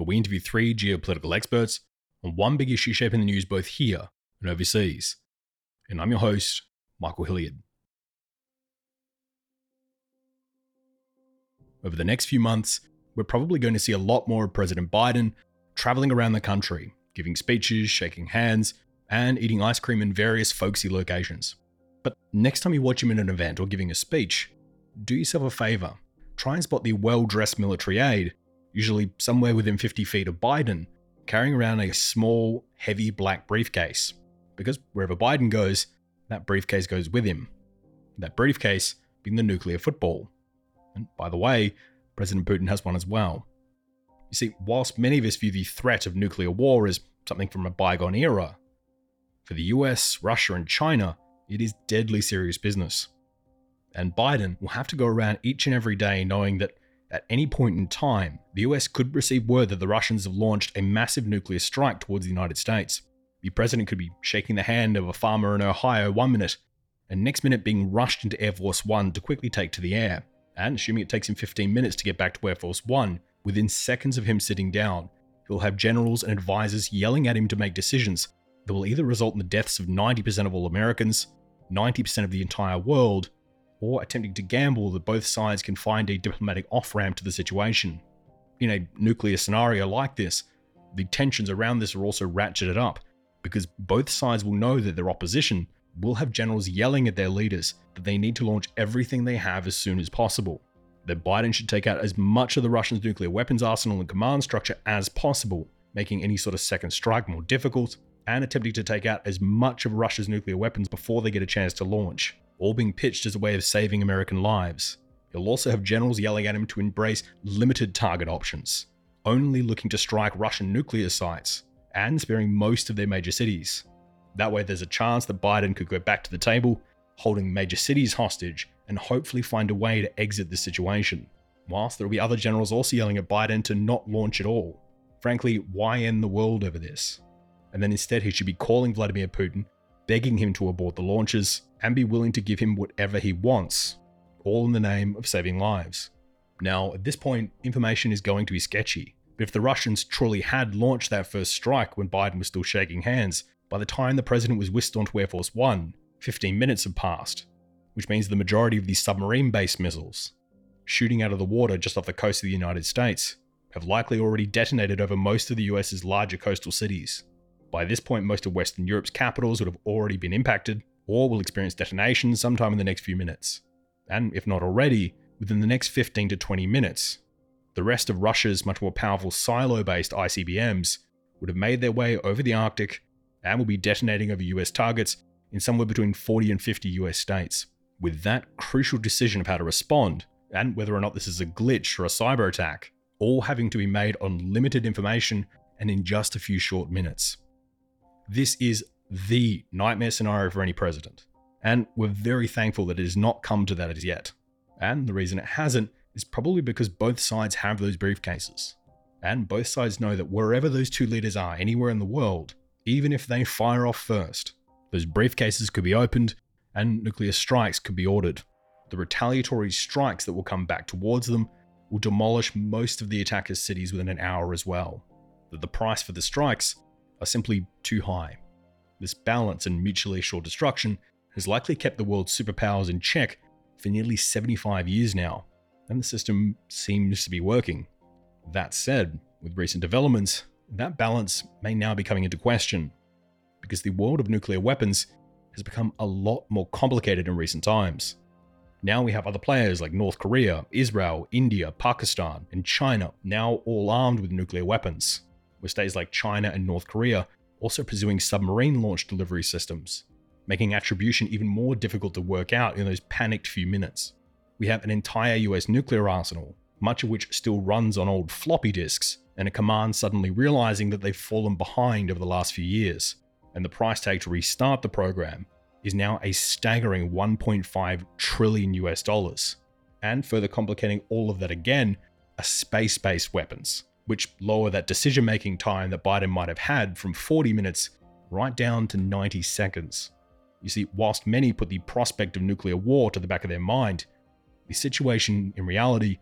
where we interview three geopolitical experts on one big issue shaping the news both here and overseas. And I'm your host, Michael Hilliard. Over the next few months, we're probably going to see a lot more of President Biden traveling around the country, giving speeches, shaking hands, and eating ice cream in various folksy locations. But next time you watch him in an event or giving a speech, do yourself a favor. Try and spot the well dressed military aide, usually somewhere within 50 feet of Biden, carrying around a small, heavy black briefcase. Because wherever Biden goes, that briefcase goes with him. That briefcase being the nuclear football. And by the way, President Putin has one as well. You see, whilst many of us view the threat of nuclear war as something from a bygone era, for the US, Russia, and China, it is deadly serious business. And Biden will have to go around each and every day knowing that at any point in time, the US could receive word that the Russians have launched a massive nuclear strike towards the United States. The president could be shaking the hand of a farmer in Ohio one minute, and next minute being rushed into Air Force One to quickly take to the air. And assuming it takes him 15 minutes to get back to Air Force One, within seconds of him sitting down, he'll have generals and advisors yelling at him to make decisions that will either result in the deaths of 90% of all Americans, 90% of the entire world, or attempting to gamble that both sides can find a diplomatic off ramp to the situation. In a nuclear scenario like this, the tensions around this are also ratcheted up because both sides will know that their opposition will have generals yelling at their leaders that they need to launch everything they have as soon as possible. That Biden should take out as much of the Russians' nuclear weapons arsenal and command structure as possible, making any sort of second strike more difficult, and attempting to take out as much of Russia's nuclear weapons before they get a chance to launch, all being pitched as a way of saving American lives. He'll also have generals yelling at him to embrace limited target options, only looking to strike Russian nuclear sites, and sparing most of their major cities. That way, there's a chance that Biden could go back to the table, holding major cities hostage, and hopefully find a way to exit the situation. Whilst there will be other generals also yelling at Biden to not launch at all. Frankly, why end the world over this? And then instead, he should be calling Vladimir Putin, begging him to abort the launches, and be willing to give him whatever he wants, all in the name of saving lives. Now, at this point, information is going to be sketchy. But if the Russians truly had launched that first strike when Biden was still shaking hands, by the time the president was whisked onto Air Force One, 15 minutes had passed, which means the majority of these submarine based missiles, shooting out of the water just off the coast of the United States, have likely already detonated over most of the US's larger coastal cities. By this point, most of Western Europe's capitals would have already been impacted, or will experience detonations sometime in the next few minutes. And if not already, within the next 15 to 20 minutes, the rest of Russia's much more powerful silo based ICBMs would have made their way over the Arctic and will be detonating over US targets in somewhere between 40 and 50 US states. With that crucial decision of how to respond, and whether or not this is a glitch or a cyber attack, all having to be made on limited information and in just a few short minutes. This is the nightmare scenario for any president, and we're very thankful that it has not come to that as yet. And the reason it hasn't is probably because both sides have those briefcases. And both sides know that wherever those two leaders are, anywhere in the world, even if they fire off first. Those briefcases could be opened and nuclear strikes could be ordered. The retaliatory strikes that will come back towards them will demolish most of the attackers' cities within an hour as well. That the price for the strikes are simply too high. This balance and mutually assured destruction has likely kept the world's superpowers in check for nearly 75 years now, and the system seems to be working. That said, with recent developments, that balance may now be coming into question because the world of nuclear weapons has become a lot more complicated in recent times. Now we have other players like North Korea, Israel, India, Pakistan, and China now all armed with nuclear weapons, with states like China and North Korea also pursuing submarine launch delivery systems, making attribution even more difficult to work out in those panicked few minutes. We have an entire US nuclear arsenal, much of which still runs on old floppy disks, and a command suddenly realizing that they've fallen behind over the last few years, and the price tag to restart the program is now a staggering 1.5 trillion US dollars. And further complicating all of that again, are space based weapons, which lower that decision making time that Biden might have had from 40 minutes right down to 90 seconds. You see, whilst many put the prospect of nuclear war to the back of their mind, the situation in reality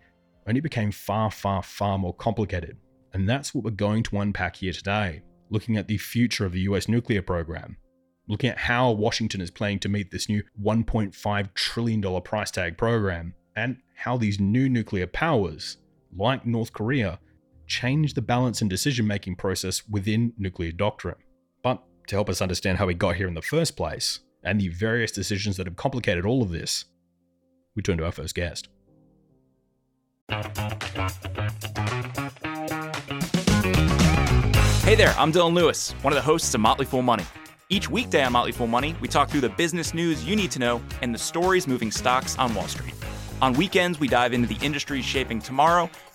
only became far, far, far more complicated. And that's what we're going to unpack here today, looking at the future of the US nuclear program, looking at how Washington is planning to meet this new $1.5 trillion price tag program, and how these new nuclear powers, like North Korea, change the balance and decision making process within nuclear doctrine. But to help us understand how we got here in the first place, and the various decisions that have complicated all of this, we turn to our first guest. Hey there, I'm Dylan Lewis, one of the hosts of Motley Fool Money. Each weekday on Motley Fool Money, we talk through the business news you need to know and the stories moving stocks on Wall Street. On weekends, we dive into the industries shaping tomorrow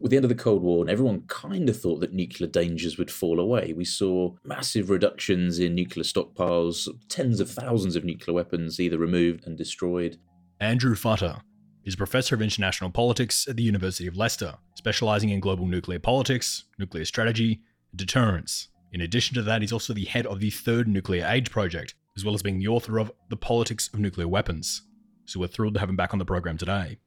With the end of the Cold War, and everyone kind of thought that nuclear dangers would fall away. We saw massive reductions in nuclear stockpiles, tens of thousands of nuclear weapons either removed and destroyed. Andrew Futter is Professor of International Politics at the University of Leicester, specializing in global nuclear politics, nuclear strategy, and deterrence. In addition to that, he's also the head of the Third Nuclear Age Project, as well as being the author of The Politics of Nuclear Weapons. So we're thrilled to have him back on the program today.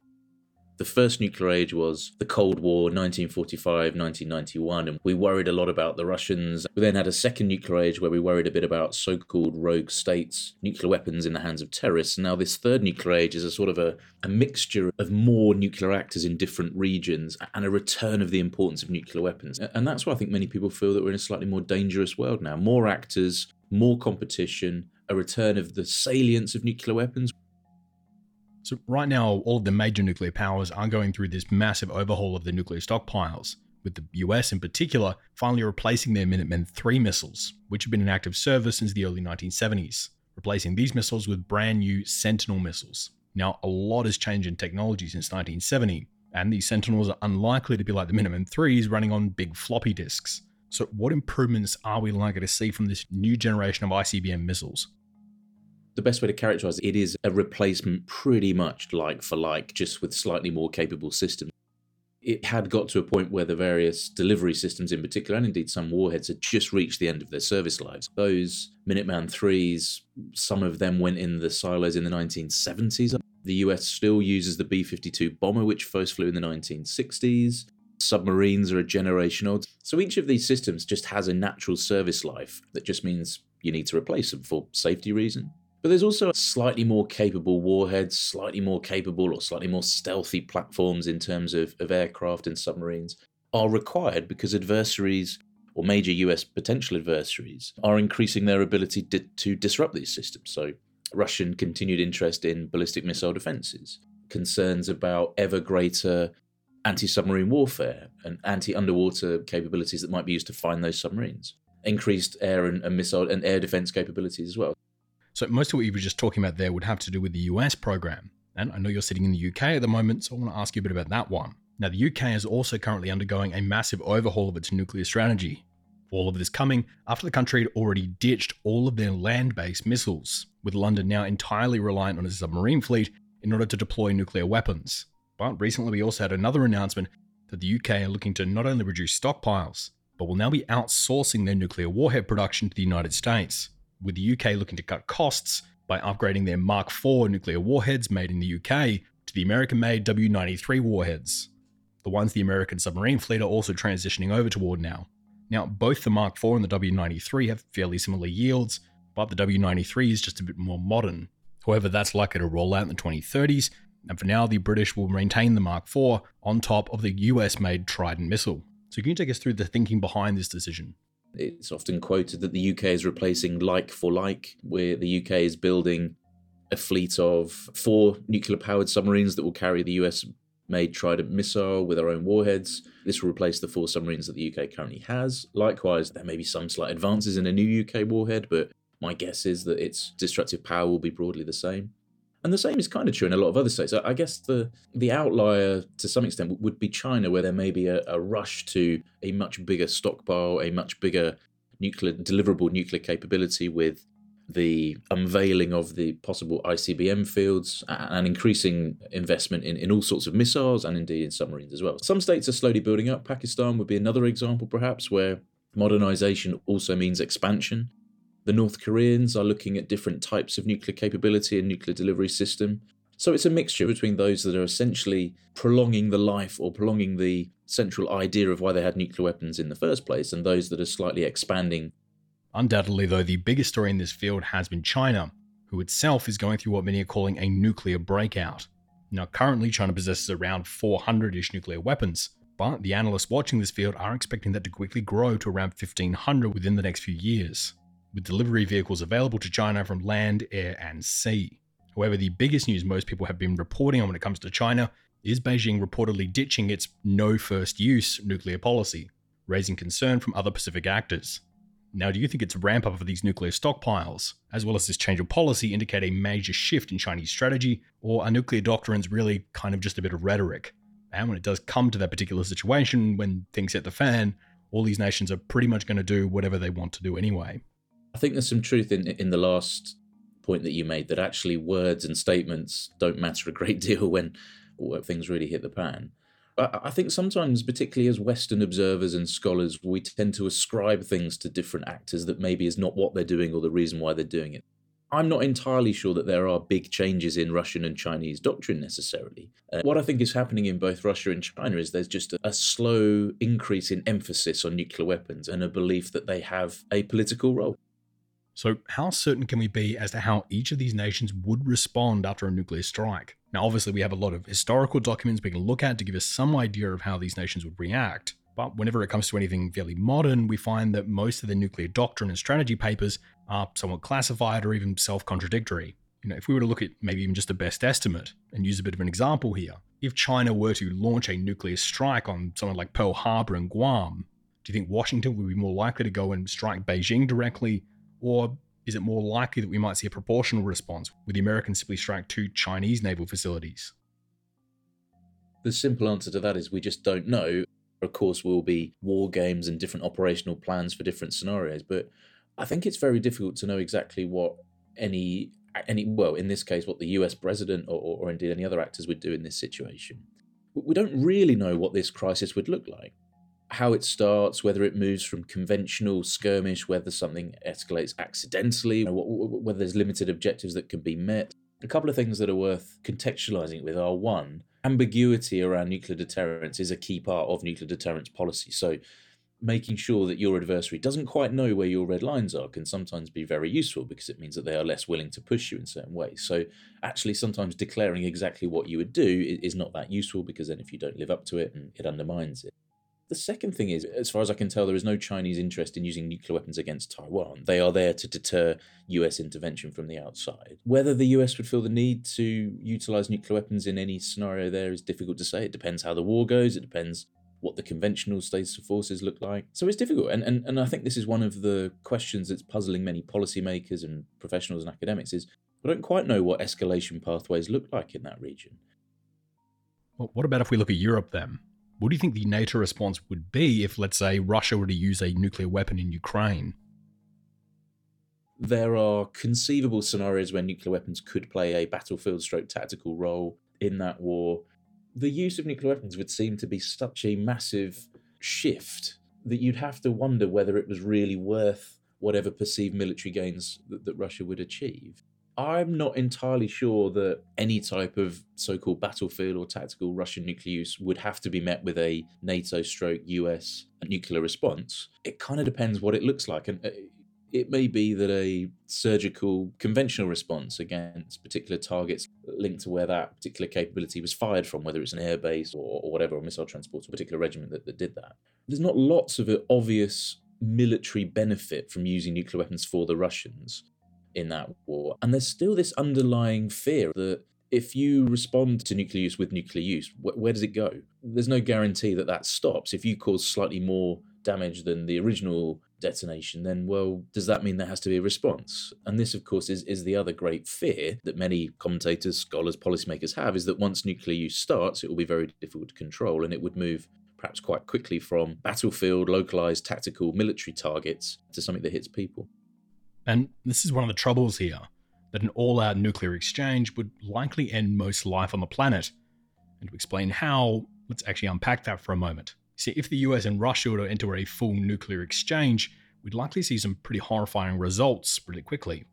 The first nuclear age was the Cold War, 1945, 1991, and we worried a lot about the Russians. We then had a second nuclear age where we worried a bit about so called rogue states, nuclear weapons in the hands of terrorists. Now, this third nuclear age is a sort of a, a mixture of more nuclear actors in different regions and a return of the importance of nuclear weapons. And that's why I think many people feel that we're in a slightly more dangerous world now. More actors, more competition, a return of the salience of nuclear weapons. So, right now, all of the major nuclear powers are going through this massive overhaul of their nuclear stockpiles, with the US in particular finally replacing their Minuteman III missiles, which have been in active service since the early 1970s, replacing these missiles with brand new Sentinel missiles. Now, a lot has changed in technology since 1970, and these Sentinels are unlikely to be like the Minuteman IIIs running on big floppy disks. So, what improvements are we likely to see from this new generation of ICBM missiles? The best way to characterize it, it is a replacement pretty much like for like, just with slightly more capable systems. It had got to a point where the various delivery systems, in particular, and indeed some warheads, had just reached the end of their service lives. Those Minuteman 3s, some of them went in the silos in the 1970s. The US still uses the B 52 bomber, which first flew in the 1960s. Submarines are a generation old. So each of these systems just has a natural service life that just means you need to replace them for safety reason. But there's also slightly more capable warheads, slightly more capable or slightly more stealthy platforms in terms of, of aircraft and submarines are required because adversaries or major US potential adversaries are increasing their ability di- to disrupt these systems. So, Russian continued interest in ballistic missile defenses, concerns about ever greater anti submarine warfare and anti underwater capabilities that might be used to find those submarines, increased air and, and missile and air defense capabilities as well. So, most of what you were just talking about there would have to do with the US program. And I know you're sitting in the UK at the moment, so I want to ask you a bit about that one. Now, the UK is also currently undergoing a massive overhaul of its nuclear strategy. All of this coming after the country had already ditched all of their land based missiles, with London now entirely reliant on its submarine fleet in order to deploy nuclear weapons. But recently, we also had another announcement that the UK are looking to not only reduce stockpiles, but will now be outsourcing their nuclear warhead production to the United States with the UK looking to cut costs by upgrading their Mark IV nuclear warheads made in the UK to the American made W 93 warheads, the ones the American submarine fleet are also transitioning over toward now. Now, both the Mark IV and the W 93 have fairly similar yields, but the W 93 is just a bit more modern. However, that's likely to roll out in the 2030s, and for now, the British will maintain the Mark IV on top of the US made Trident missile. So, can you take us through the thinking behind this decision? It's often quoted that the UK is replacing like for like, where the UK is building a fleet of four nuclear powered submarines that will carry the US made Trident missile with our own warheads. This will replace the four submarines that the UK currently has. Likewise, there may be some slight advances in a new UK warhead, but my guess is that its destructive power will be broadly the same. And the same is kind of true in a lot of other states. I guess the the outlier to some extent would be China, where there may be a, a rush to a much bigger stockpile, a much bigger nuclear deliverable nuclear capability with the unveiling of the possible ICBM fields and increasing investment in, in all sorts of missiles and indeed in submarines as well. Some states are slowly building up. Pakistan would be another example, perhaps, where modernization also means expansion. The North Koreans are looking at different types of nuclear capability and nuclear delivery system. So it's a mixture between those that are essentially prolonging the life or prolonging the central idea of why they had nuclear weapons in the first place, and those that are slightly expanding. Undoubtedly, though, the biggest story in this field has been China, who itself is going through what many are calling a nuclear breakout. Now, currently, China possesses around 400 ish nuclear weapons, but the analysts watching this field are expecting that to quickly grow to around 1500 within the next few years with delivery vehicles available to China from land, air, and sea. However, the biggest news most people have been reporting on when it comes to China is Beijing reportedly ditching its no first use nuclear policy, raising concern from other Pacific actors. Now, do you think its ramp up of these nuclear stockpiles, as well as this change of policy, indicate a major shift in Chinese strategy, or are nuclear doctrines really kind of just a bit of rhetoric? And when it does come to that particular situation, when things hit the fan, all these nations are pretty much going to do whatever they want to do anyway. I think there's some truth in in the last point that you made that actually words and statements don't matter a great deal when, when things really hit the pan. I think sometimes, particularly as Western observers and scholars, we tend to ascribe things to different actors that maybe is not what they're doing or the reason why they're doing it. I'm not entirely sure that there are big changes in Russian and Chinese doctrine necessarily. Uh, what I think is happening in both Russia and China is there's just a, a, slow increase in emphasis on nuclear weapons and a belief that they have a political role. So, how certain can we be as to how each of these nations would respond after a nuclear strike? Now, obviously, we have a lot of historical documents we can look at to give us some idea of how these nations would react. But whenever it comes to anything fairly modern, we find that most of the nuclear doctrine and strategy papers are somewhat classified or even self contradictory. You know, if we were to look at maybe even just a best estimate and use a bit of an example here, if China were to launch a nuclear strike on somewhere like Pearl Harbor and Guam, do you think Washington would be more likely to go and strike Beijing directly or is it more likely that we might see a proportional response with the Americans simply strike two Chinese naval facilities? The simple answer to that is we just don't know. Of course, we'll be war games and different operational plans for different scenarios, but I think it's very difficult to know exactly what any any well in this case what the US president or, or indeed any other actors would do in this situation. We don't really know what this crisis would look like how it starts, whether it moves from conventional skirmish, whether something escalates accidentally, whether there's limited objectives that can be met. A couple of things that are worth contextualizing it with are one, ambiguity around nuclear deterrence is a key part of nuclear deterrence policy. So, making sure that your adversary doesn't quite know where your red lines are can sometimes be very useful because it means that they are less willing to push you in certain ways. So, actually, sometimes declaring exactly what you would do is not that useful because then if you don't live up to it, and it undermines it. The second thing is, as far as I can tell, there is no Chinese interest in using nuclear weapons against Taiwan. They are there to deter US intervention from the outside. Whether the US would feel the need to utilize nuclear weapons in any scenario there is difficult to say. It depends how the war goes, it depends what the conventional states of forces look like. So it's difficult. And, and, and I think this is one of the questions that's puzzling many policymakers and professionals and academics is we don't quite know what escalation pathways look like in that region. Well, what about if we look at Europe then? What do you think the NATO response would be if, let's say, Russia were to use a nuclear weapon in Ukraine? There are conceivable scenarios where nuclear weapons could play a battlefield stroke tactical role in that war. The use of nuclear weapons would seem to be such a massive shift that you'd have to wonder whether it was really worth whatever perceived military gains that, that Russia would achieve. I'm not entirely sure that any type of so called battlefield or tactical Russian nuclear use would have to be met with a NATO stroke US nuclear response. It kind of depends what it looks like. And uh, it may be that a surgical conventional response against particular targets linked to where that particular capability was fired from, whether it's an airbase or, or whatever, or missile transport, or particular regiment that, that did that. There's not lots of obvious military benefit from using nuclear weapons for the Russians in that war. And there's still this underlying fear that if you respond to nuclear use with nuclear use, wh- where does it go? There's no guarantee that that stops. If you cause slightly more damage than the original detonation, then, well, does that mean there has to be a response? And this, of course, is, is the other great fear that many commentators, scholars, policymakers have is that once nuclear use starts, it will be very difficult to control and it would move perhaps quite quickly from battlefield, localized, tactical, military targets to something that hits people. And this is one of the troubles here that an all out nuclear exchange would likely end most life on the planet. And to explain how, let's actually unpack that for a moment. See, if the US and Russia were to enter a full nuclear exchange, we'd likely see some pretty horrifying results pretty quickly,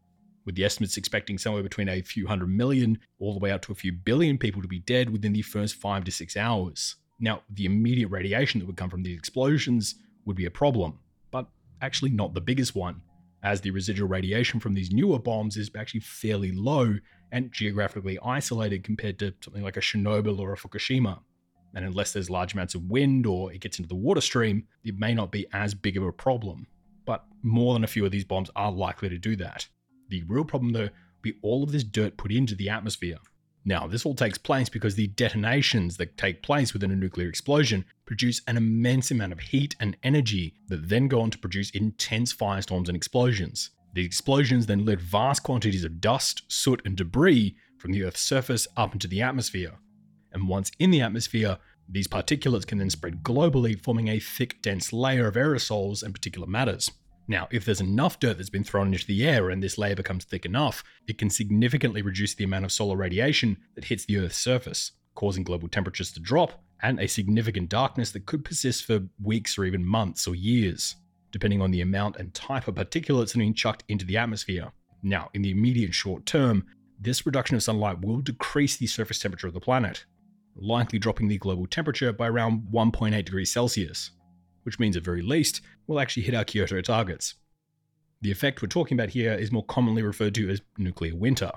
with the estimates expecting somewhere between a few hundred million all the way up to a few billion people to be dead within the first five to six hours. Now, the immediate radiation that would come from these explosions would be a problem, but actually not the biggest one, as the residual radiation from these newer bombs is actually fairly low and geographically isolated compared to something like a Chernobyl or a Fukushima. And unless there's large amounts of wind or it gets into the water stream, it may not be as big of a problem. But more than a few of these bombs are likely to do that. The real problem, though, will be all of this dirt put into the atmosphere. Now, this all takes place because the detonations that take place within a nuclear explosion produce an immense amount of heat and energy that then go on to produce intense firestorms and explosions. The explosions then lift vast quantities of dust, soot, and debris from the Earth's surface up into the atmosphere. And once in the atmosphere, these particulates can then spread globally, forming a thick, dense layer of aerosols and particulate matters. Now, if there's enough dirt that's been thrown into the air and this layer becomes thick enough, it can significantly reduce the amount of solar radiation that hits the Earth's surface, causing global temperatures to drop and a significant darkness that could persist for weeks or even months or years, depending on the amount and type of particulates being chucked into the atmosphere. Now, in the immediate short term, this reduction of sunlight will decrease the surface temperature of the planet, likely dropping the global temperature by around 1.8 degrees Celsius, which means at very least we'll actually hit our Kyoto targets. The effect we're talking about here is more commonly referred to as nuclear winter,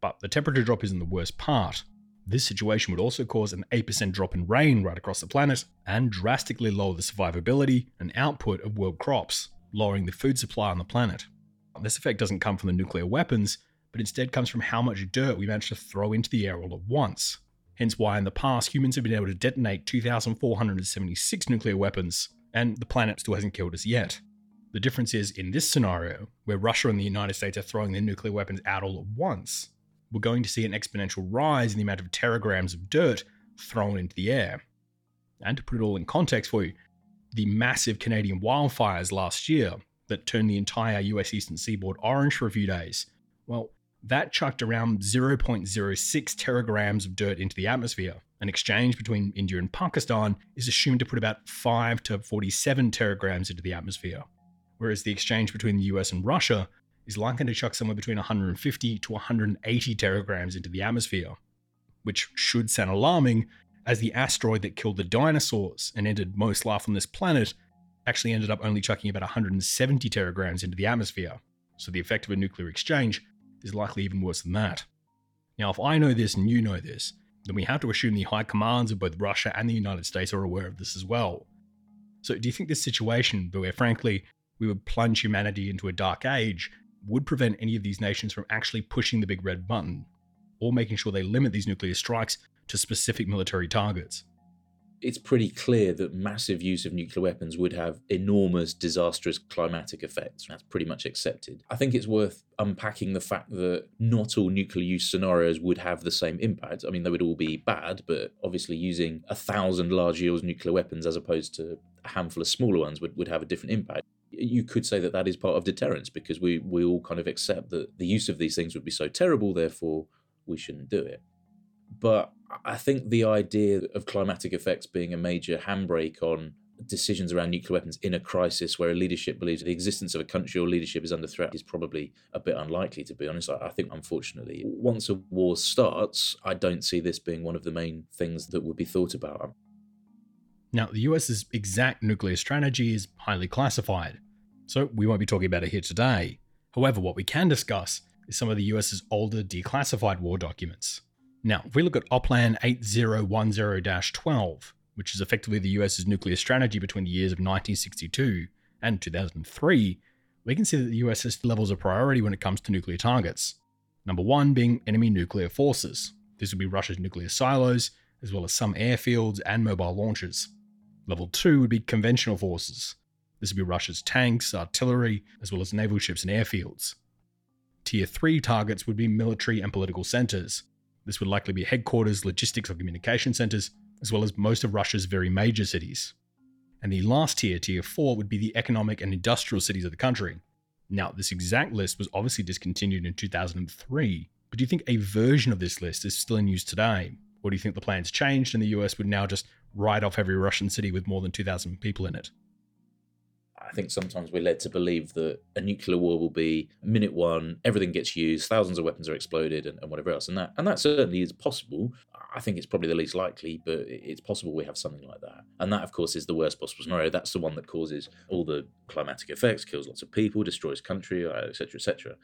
but the temperature drop isn't the worst part. This situation would also cause an 8% drop in rain right across the planet and drastically lower the survivability and output of world crops, lowering the food supply on the planet. This effect doesn't come from the nuclear weapons, but instead comes from how much dirt we manage to throw into the air all at once. Hence why in the past humans have been able to detonate 2,476 nuclear weapons, and the planet still hasn't killed us yet. The difference is in this scenario, where Russia and the United States are throwing their nuclear weapons out all at once, we're going to see an exponential rise in the amount of teragrams of dirt thrown into the air. And to put it all in context for you, the massive Canadian wildfires last year that turned the entire US eastern seaboard orange for a few days, well, that chucked around 0.06 teragrams of dirt into the atmosphere. An exchange between India and Pakistan is assumed to put about 5 to 47 teragrams into the atmosphere, whereas the exchange between the US and Russia is likely to chuck somewhere between 150 to 180 teragrams into the atmosphere, which should sound alarming as the asteroid that killed the dinosaurs and ended most life on this planet actually ended up only chucking about 170 teragrams into the atmosphere. So the effect of a nuclear exchange is likely even worse than that. Now, if I know this and you know this, then we have to assume the high commands of both Russia and the United States are aware of this as well. So, do you think this situation, where frankly we would plunge humanity into a dark age, would prevent any of these nations from actually pushing the big red button, or making sure they limit these nuclear strikes to specific military targets? It's pretty clear that massive use of nuclear weapons would have enormous, disastrous climatic effects. That's pretty much accepted. I think it's worth unpacking the fact that not all nuclear use scenarios would have the same impact. I mean, they would all be bad, but obviously using a thousand large yields nuclear weapons as opposed to a handful of smaller ones would, would have a different impact. You could say that that is part of deterrence because we, we all kind of accept that the use of these things would be so terrible, therefore we shouldn't do it. But I think the idea of climatic effects being a major handbrake on decisions around nuclear weapons in a crisis where a leadership believes the existence of a country or leadership is under threat is probably a bit unlikely, to be honest. I think, unfortunately, once a war starts, I don't see this being one of the main things that would be thought about. Now, the US's exact nuclear strategy is highly classified, so we won't be talking about it here today. However, what we can discuss is some of the US's older declassified war documents. Now, if we look at OPLAN 8010 12, which is effectively the US's nuclear strategy between the years of 1962 and and 2003, we can see that the US has levels of priority when it comes to nuclear targets. Number one being enemy nuclear forces. This would be Russia's nuclear silos, as well as some airfields and mobile launchers. Level 2 would be conventional forces. This would be Russia's tanks, artillery, as well as naval ships and airfields. Tier 3 targets would be military and political centres. This would likely be headquarters, logistics, or communication centres, as well as most of Russia's very major cities. And the last tier, tier 4, would be the economic and industrial cities of the country. Now, this exact list was obviously discontinued in 2003, but do you think a version of this list is still in use today? Or do you think the plans changed and the US would now just write off every Russian city with more than 2,000 people in it? I think sometimes we're led to believe that a nuclear war will be minute one, everything gets used, thousands of weapons are exploded, and, and, whatever else. And that and that certainly is possible. I think it's probably the least likely, but it's possible we have something like that. And that, of course, is the worst possible scenario. That's the one that causes all the climatic effects, kills lots of people, destroys country, etc., uh, etc.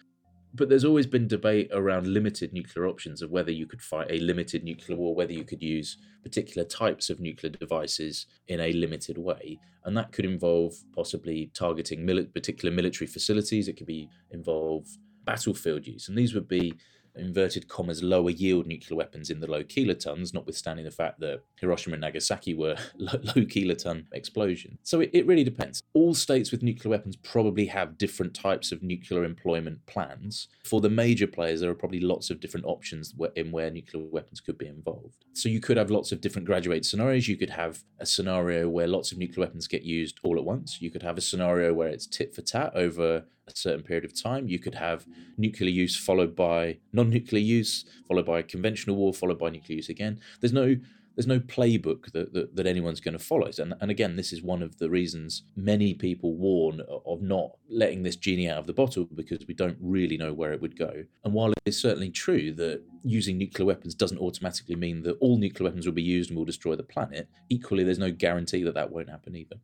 But there's always been debate around limited nuclear options of whether you could fight a limited nuclear war, whether you could use particular types of nuclear devices in a limited way. And that could involve possibly targeting mili- particular military facilities, it could be involve battlefield use. And these would be inverted commas lower yield nuclear weapons in the low kilotons, notwithstanding the fact that Hiroshima and Nagasaki were low, low kiloton explosions. So it, it really depends. All states with nuclear weapons probably have different types of nuclear employment plans. For the major players, there are probably lots of different options in where nuclear weapons could be involved. So you could have lots of different graduated scenarios. You could have a scenario where lots of nuclear weapons get used all at once. You could have a scenario where it's tit for tat over a certain period of time. You could have nuclear use followed by non-nuclear use, followed by conventional war, followed by nuclear use again. There's no there's no playbook that, that, that anyone's going to follow. And, and again, this is one of the reasons many people warn of not letting this genie out of the bottle because we don't really know where it would go. And while it's certainly true that using nuclear weapons doesn't automatically mean that all nuclear weapons will be used and will destroy the planet, equally, there's no guarantee that that won't happen either.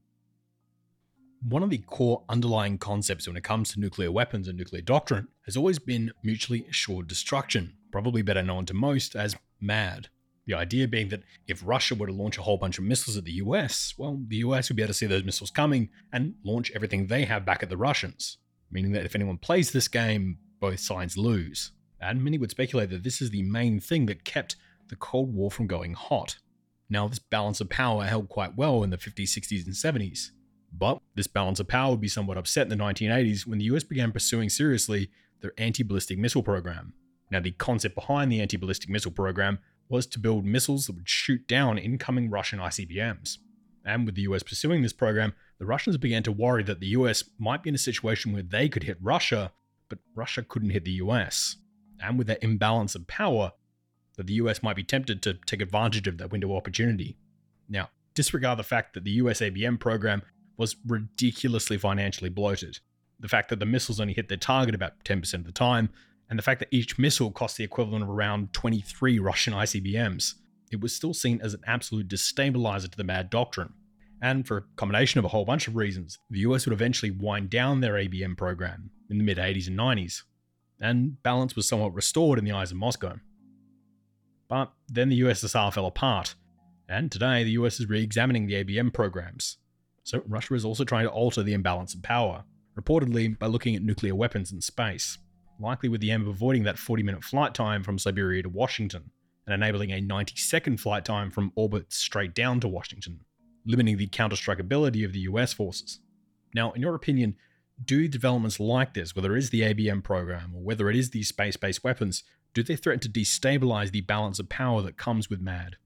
One of the core underlying concepts when it comes to nuclear weapons and nuclear doctrine has always been mutually assured destruction, probably better known to most as MAD. The idea being that if Russia were to launch a whole bunch of missiles at the US, well, the US would be able to see those missiles coming and launch everything they have back at the Russians, meaning that if anyone plays this game, both sides lose. And many would speculate that this is the main thing that kept the Cold War from going hot. Now, this balance of power held quite well in the 50s, 60s, and 70s. But this balance of power would be somewhat upset in the 1980s when the US began pursuing seriously their anti ballistic missile program. Now, the concept behind the anti ballistic missile program was to build missiles that would shoot down incoming Russian ICBMs. And with the US pursuing this program, the Russians began to worry that the US might be in a situation where they could hit Russia, but Russia couldn't hit the US. And with that imbalance of power, that the US might be tempted to take advantage of that window of opportunity. Now, disregard the fact that the US ABM program was ridiculously financially bloated. The fact that the missiles only hit their target about 10% of the time, and the fact that each missile cost the equivalent of around 23 Russian ICBMs, it was still seen as an absolute destabilizer to the MAD doctrine. And for a combination of a whole bunch of reasons, the US would eventually wind down their ABM program in the mid 80s and 90s, and balance was somewhat restored in the eyes of Moscow. But then the USSR fell apart, and today the US is re examining the ABM programs, so Russia is also trying to alter the imbalance of power, reportedly by looking at nuclear weapons in space, likely with the aim of avoiding that 40 minute flight time from Siberia to Washington, and enabling a 90 second flight time from orbit straight down to Washington, limiting the counter-strike ability of the US forces. Now, in your opinion, do developments like this, whether it is the ABM program or whether it is these space based weapons, do they threaten to destabilize the balance of power that comes with MAD?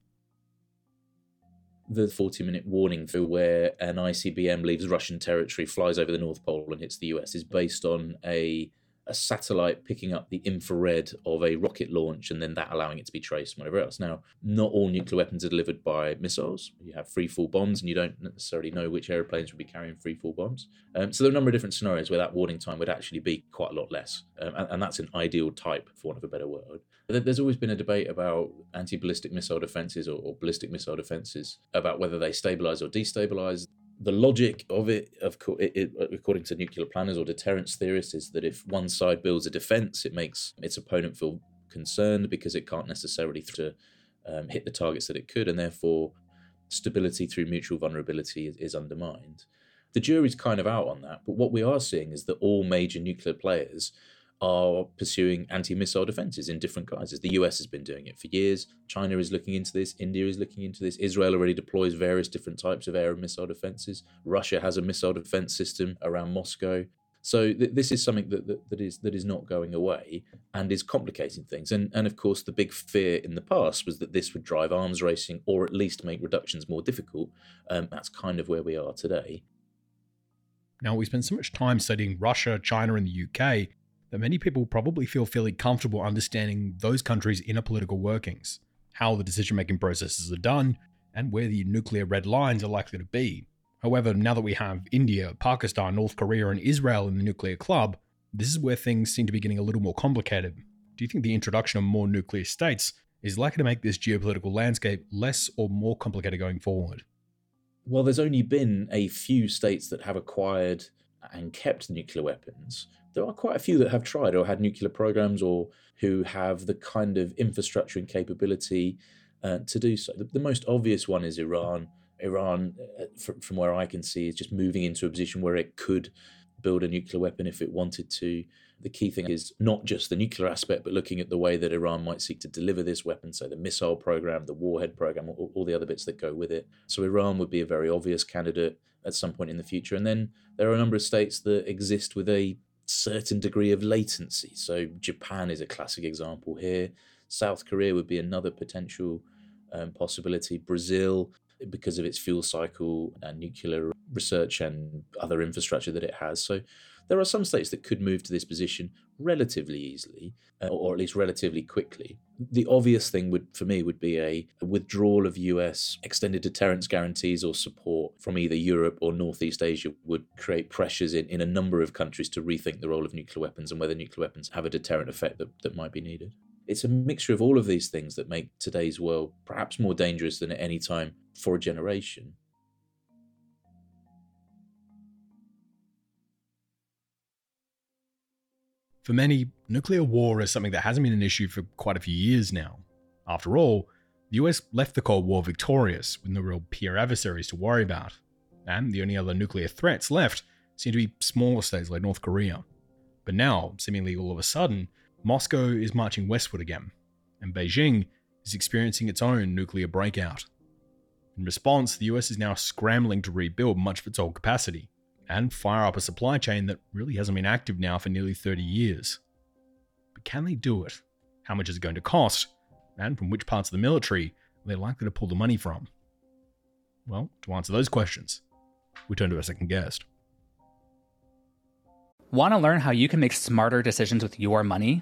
The 40 minute warning for where an ICBM leaves Russian territory, flies over the North Pole, and hits the US is based on a a satellite picking up the infrared of a rocket launch and then that allowing it to be traced and whatever else. Now, not all nuclear weapons are delivered by missiles. You have free fall bombs and you don't necessarily know which airplanes will be carrying free fall bombs. Um, so there are a number of different scenarios where that warning time would actually be quite a lot less. Um, and, and, that's an ideal type, for want of a better word. There's always been a debate about anti ballistic missile defenses or, or ballistic missile defenses, about whether they stabilize or destabilize the logic of it, of co- it, it, according to nuclear planners or deterrence theorists, is that if one side builds a defense, it makes its opponent feel concerned because it can't necessarily to um, hit the targets that it could, and therefore stability through mutual vulnerability is, is undermined. The jury's kind of out on that. But what we are seeing is that all major nuclear players are pursuing anti missile defenses in different guises. The US has been doing it for years. China is looking into this. India is looking into this. Israel already deploys various different types of air and missile defenses. Russia has a missile defense system around Moscow. So th- this is something that, that, that is that is not going away and is complicating things. And and of course, the big fear in the past was that this would drive arms racing or at least make reductions more difficult. Um, that's kind of where we are today. Now we spend so much time studying Russia, China, and the UK that many people probably feel fairly comfortable understanding those countries' inner political workings, how the decision making processes are done, and where the nuclear red lines are likely to be. However, now that we have India, Pakistan, North Korea, and Israel in the nuclear club, this is where things seem to be getting a little more complicated. Do you think the introduction of more nuclear states is likely to make this geopolitical landscape less or more complicated going forward? Well, there's only been a few states that have acquired and kept nuclear weapons. There are quite a few that have tried or had nuclear programs or who have the kind of infrastructure and capability uh, to do so. The, the most obvious one is Iran Iran, uh, from, from where I can see, is just moving into a position where it could build a nuclear weapon if it wanted to. The key thing is not just the nuclear aspect, but looking at the way that Iran might seek to deliver this weapon, so the missile program, the warhead program, all, all the other bits that go with it. So Iran would be a very obvious candidate at some point in the future. And then there are a number of states that exist with a certain degree of latency. So Japan is a classic example here. South Korea would be another potential um, possibility. Brazil because of its fuel cycle and nuclear research and other infrastructure that it has. So there are some states that could move to this position relatively easily, uh, or at least relatively quickly. The obvious thing would, for me, would be a, a withdrawal of US extended deterrence guarantees or support from either Europe or Northeast Asia would create pressures in, in a number of countries to rethink the role of nuclear weapons and whether nuclear weapons have a deterrent effect that, that might be needed. It's a mixture of all of these things that make today's world perhaps more dangerous than at any time for a generation. For many, nuclear war is something that hasn't been an issue for quite a few years now. After all, the US left the Cold War victorious with no real peer adversaries to worry about, and the only other nuclear threats left seem to be smaller states like North Korea. But now, seemingly all of a sudden, Moscow is marching westward again, and Beijing is experiencing its own nuclear breakout. In response, the US is now scrambling to rebuild much of its old capacity and fire up a supply chain that really hasn't been active now for nearly 30 years. But can they do it? How much is it going to cost? And from which parts of the military are they likely to pull the money from? Well, to answer those questions, we turn to our second guest. Want to learn how you can make smarter decisions with your money?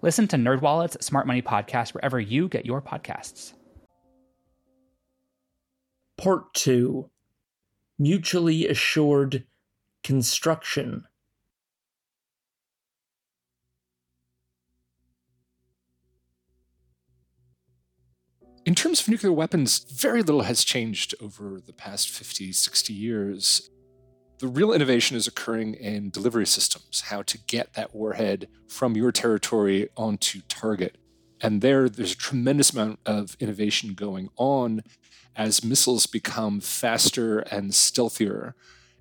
Listen to NerdWallet's Smart Money Podcast wherever you get your podcasts. Part 2 Mutually Assured Construction. In terms of nuclear weapons, very little has changed over the past 50, 60 years the real innovation is occurring in delivery systems, how to get that warhead from your territory onto target. And there, there's a tremendous amount of innovation going on as missiles become faster and stealthier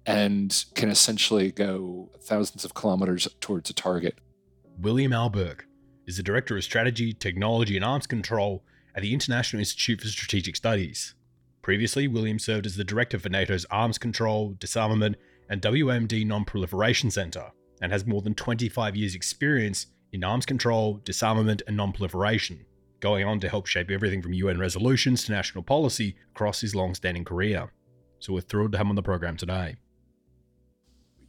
and can essentially go thousands of kilometers towards a target. William Alberque is the Director of Strategy, Technology, and Arms Control at the International Institute for Strategic Studies. Previously, William served as the director for NATO's Arms Control, Disarmament, and WMD Non Proliferation Center, and has more than 25 years' experience in arms control, disarmament, and non-proliferation, going on to help shape everything from UN resolutions to national policy across his long-standing career. So we're thrilled to have him on the program today.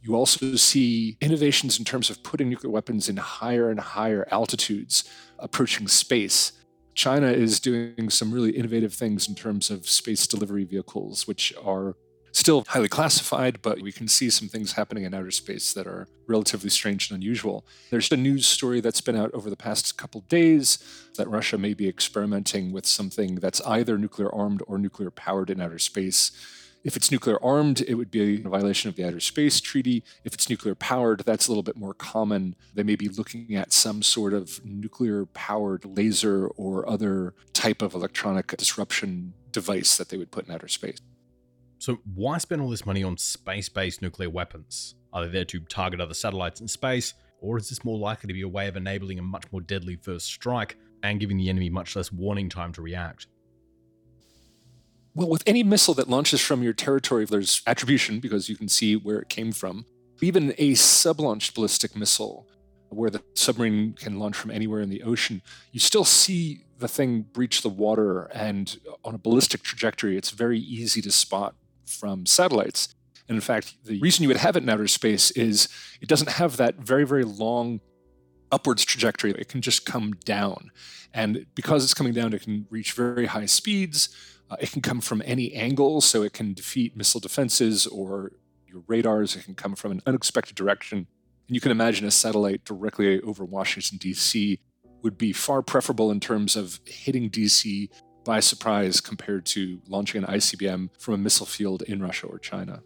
You also see innovations in terms of putting nuclear weapons in higher and higher altitudes, approaching space. China is doing some really innovative things in terms of space delivery vehicles, which are still highly classified, but we can see some things happening in outer space that are relatively strange and unusual. There's a news story that's been out over the past couple days that Russia may be experimenting with something that's either nuclear armed or nuclear powered in outer space. If it's nuclear armed, it would be a violation of the Outer Space Treaty. If it's nuclear powered, that's a little bit more common. They may be looking at some sort of nuclear powered laser or other type of electronic disruption device that they would put in outer space. So, why spend all this money on space based nuclear weapons? Are they there to target other satellites in space, or is this more likely to be a way of enabling a much more deadly first strike and giving the enemy much less warning time to react? Well, with any missile that launches from your territory, there's attribution because you can see where it came from. Even a sub launched ballistic missile, where the submarine can launch from anywhere in the ocean, you still see the thing breach the water. And on a ballistic trajectory, it's very easy to spot from satellites. And in fact, the reason you would have it in outer space is it doesn't have that very, very long upwards trajectory. It can just come down. And because it's coming down, it can reach very high speeds. Uh, it can come from any angle, so it can defeat missile defenses or your radars. It can come from an unexpected direction. And you can imagine a satellite directly over Washington, D.C. would be far preferable in terms of hitting D.C. by surprise compared to launching an ICBM from a missile field in Russia or China.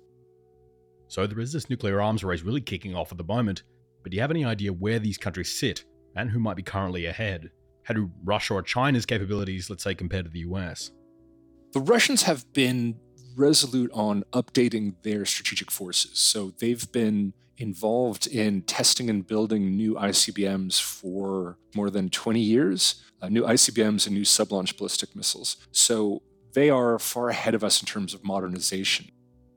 So there is this nuclear arms race really kicking off at the moment, but do you have any idea where these countries sit and who might be currently ahead? How do Russia or China's capabilities, let's say, compare to the US? The Russians have been resolute on updating their strategic forces. So they've been involved in testing and building new ICBMs for more than 20 years, uh, new ICBMs and new sub launch ballistic missiles. So they are far ahead of us in terms of modernization.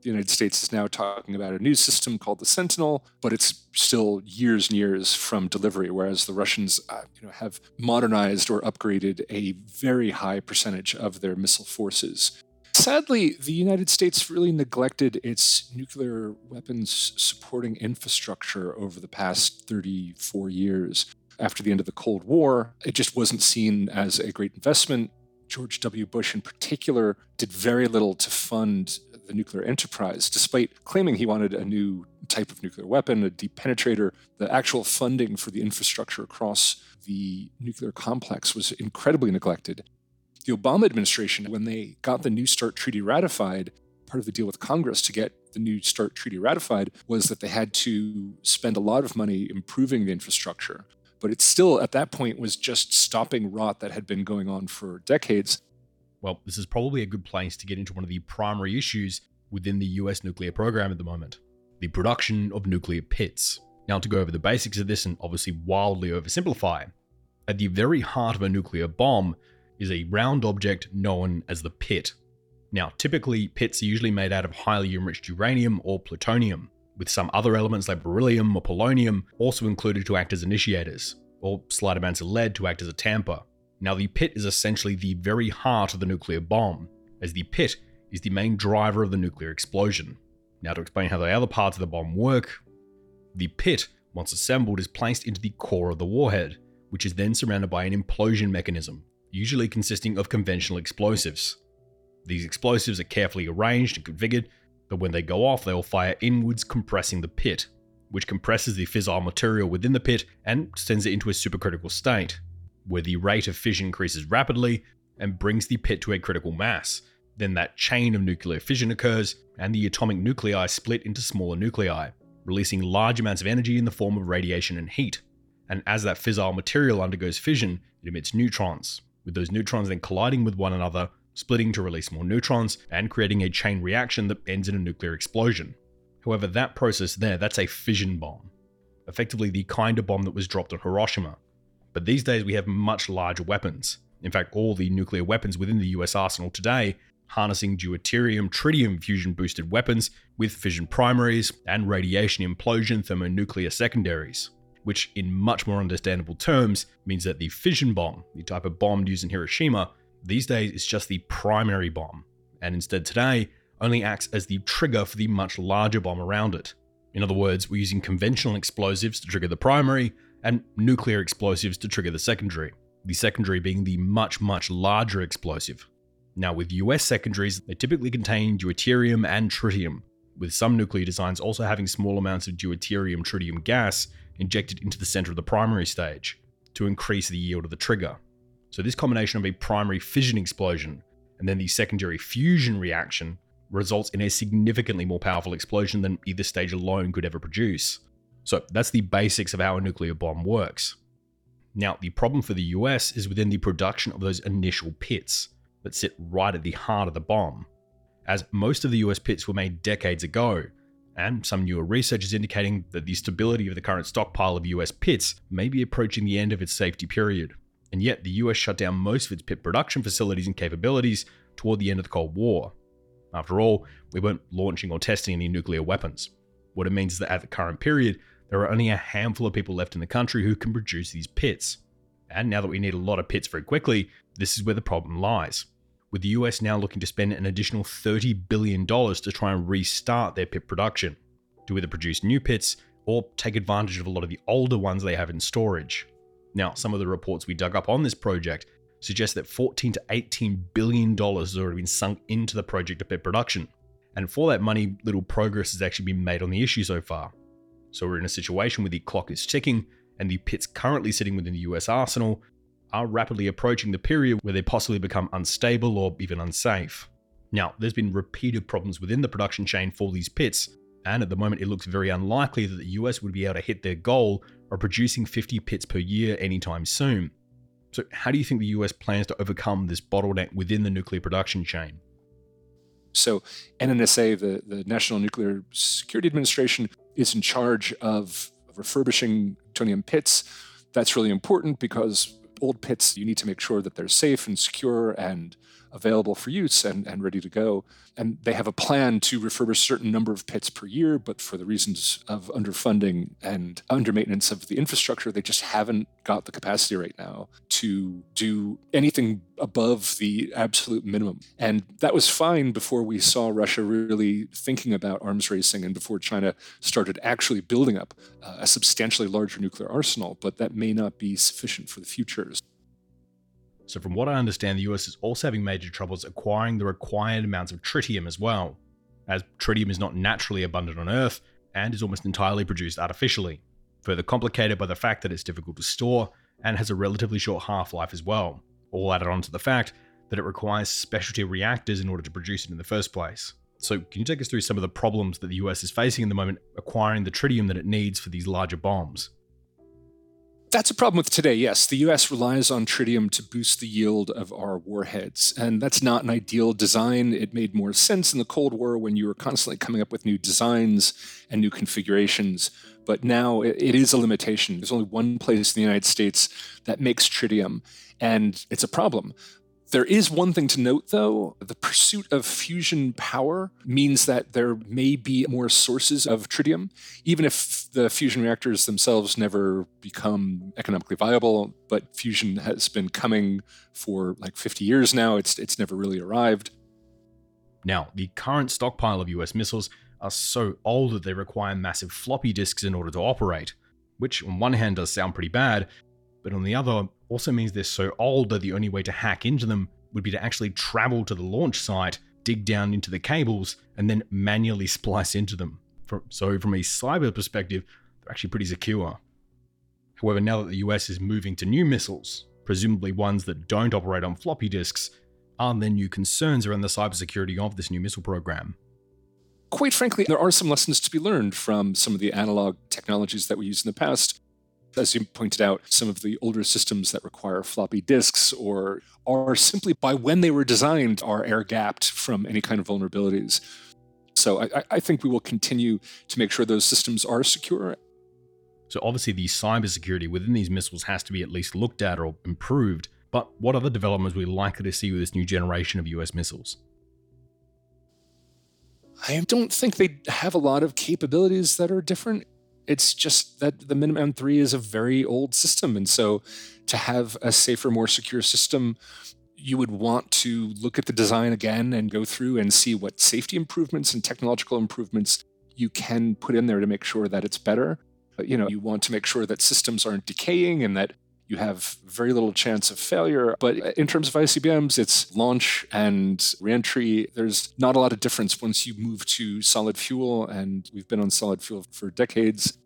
The United States is now talking about a new system called the Sentinel, but it's still years and years from delivery, whereas the Russians uh, you know, have modernized or upgraded a very high percentage of their missile forces. Sadly, the United States really neglected its nuclear weapons supporting infrastructure over the past 34 years. After the end of the Cold War, it just wasn't seen as a great investment. George W. Bush, in particular, did very little to fund the nuclear enterprise, despite claiming he wanted a new type of nuclear weapon, a deep penetrator. The actual funding for the infrastructure across the nuclear complex was incredibly neglected. The Obama administration, when they got the New START treaty ratified, part of the deal with Congress to get the New START treaty ratified was that they had to spend a lot of money improving the infrastructure. But it still, at that point, was just stopping rot that had been going on for decades. Well, this is probably a good place to get into one of the primary issues within the US nuclear program at the moment the production of nuclear pits. Now, to go over the basics of this and obviously wildly oversimplify, at the very heart of a nuclear bomb is a round object known as the pit. Now, typically, pits are usually made out of highly enriched uranium or plutonium, with some other elements like beryllium or polonium also included to act as initiators, or slight amounts of lead to act as a tamper. Now, the pit is essentially the very heart of the nuclear bomb, as the pit is the main driver of the nuclear explosion. Now, to explain how the other parts of the bomb work, the pit, once assembled, is placed into the core of the warhead, which is then surrounded by an implosion mechanism, usually consisting of conventional explosives. These explosives are carefully arranged and configured, but when they go off, they will fire inwards, compressing the pit, which compresses the fissile material within the pit and sends it into a supercritical state, where the rate of fission increases rapidly and brings the pit to a critical mass. Then that chain of nuclear fission occurs, and the atomic nuclei split into smaller nuclei, releasing large amounts of energy in the form of radiation and heat. And as that fissile material undergoes fission, it emits neutrons, with those neutrons then colliding with one another, splitting to release more neutrons, and creating a chain reaction that ends in a nuclear explosion. However, that process there, that's a fission bomb. Effectively, the kind of bomb that was dropped on Hiroshima, but these days we have much larger weapons. In fact, all the nuclear weapons within the US arsenal today harnessing deuterium tritium fusion boosted weapons with fission primaries and radiation implosion thermonuclear secondaries, which, in much more understandable terms, means that the fission bomb, the type of bomb used in Hiroshima, these days is just the primary bomb, and instead today only acts as the trigger for the much larger bomb around it. In other words, we're using conventional explosives to trigger the primary and nuclear explosives to trigger the secondary, the secondary being the much, much larger explosive. Now, with US secondaries, they typically contain deuterium and tritium, with some nuclear designs also having small amounts of deuterium tritium gas injected into the center of the primary stage to increase the yield of the trigger. So, this combination of a primary fission explosion and then the secondary fusion reaction results in a significantly more powerful explosion than either stage alone could ever produce. So, that's the basics of how a nuclear bomb works. Now, the problem for the US is within the production of those initial pits that sit right at the heart of the bomb, as most of the US pits were made decades ago, and some newer research is indicating that the stability of the current stockpile of US pits may be approaching the end of its safety period. And yet, the US shut down most of its pit production facilities and capabilities toward the end of the Cold War. After all, we weren't launching or testing any nuclear weapons. What it means is that at the current period, there are only a handful of people left in the country who can produce these pits. And now that we need a lot of pits very quickly, this is where the problem lies. With the US now looking to spend an additional $30 billion to try and restart their pit production, to either produce new pits or take advantage of a lot of the older ones they have in storage. Now, some of the reports we dug up on this project suggest that 14 to 18 billion dollars has already been sunk into the project of pit production. And for that money, little progress has actually been made on the issue so far. So we're in a situation where the clock is ticking, and the pits currently sitting within the US arsenal are rapidly approaching the period where they possibly become unstable or even unsafe. Now, there's been repeated problems within the production chain for these pits, and at the moment it looks very unlikely that the US would be able to hit their goal of producing 50 pits per year anytime soon. So, how do you think the US plans to overcome this bottleneck within the nuclear production chain? So, NNSA, the, the National Nuclear Security Administration, is in charge of refurbishing plutonium pits. That's really important because old pits, you need to make sure that they're safe and secure and available for use and, and ready to go. And they have a plan to refurbish a certain number of pits per year, but for the reasons of underfunding and under maintenance of the infrastructure, they just haven't got the capacity right now to do anything above the absolute minimum. And that was fine before we saw Russia really thinking about arms racing and before China started actually building up uh, a substantially larger nuclear arsenal, but that may not be sufficient for the future. So, from what I understand, the US is also having major troubles acquiring the required amounts of tritium as well, as tritium is not naturally abundant on Earth and is almost entirely produced artificially, further complicated by the fact that it's difficult to store and has a relatively short half life as well, all added on to the fact that it requires specialty reactors in order to produce it in the first place. So, can you take us through some of the problems that the US is facing in the moment acquiring the tritium that it needs for these larger bombs? That's a problem with today, yes. The US relies on tritium to boost the yield of our warheads, and that's not an ideal design. It made more sense in the Cold War when you were constantly coming up with new designs and new configurations, but now it is a limitation. There's only one place in the United States that makes tritium, and it's a problem. There is one thing to note, though. The pursuit of fusion power means that there may be more sources of tritium, even if the fusion reactors themselves never become economically viable. But fusion has been coming for like 50 years now, it's, it's never really arrived. Now, the current stockpile of US missiles are so old that they require massive floppy disks in order to operate, which on one hand does sound pretty bad, but on the other also means they're so old that the only way to hack into them would be to actually travel to the launch site, dig down into the cables, and then manually splice into them. So, from a cyber perspective, they're actually pretty secure. However, now that the US is moving to new missiles, presumably ones that don't operate on floppy disks, are there new concerns around the cybersecurity of this new missile program? Quite frankly, there are some lessons to be learned from some of the analog technologies that we used in the past as you pointed out, some of the older systems that require floppy disks or are simply by when they were designed are air gapped from any kind of vulnerabilities. So I, I think we will continue to make sure those systems are secure. So obviously the cybersecurity within these missiles has to be at least looked at or improved. But what other developments are we likely to see with this new generation of US missiles? I don't think they have a lot of capabilities that are different It's just that the Minuteman 3 is a very old system. And so to have a safer, more secure system, you would want to look at the design again and go through and see what safety improvements and technological improvements you can put in there to make sure that it's better. But, you know, you want to make sure that systems aren't decaying and that you have very little chance of failure. But in terms of ICBMs, it's launch and reentry. There's not a lot of difference once you move to solid fuel, and we've been on solid fuel for decades.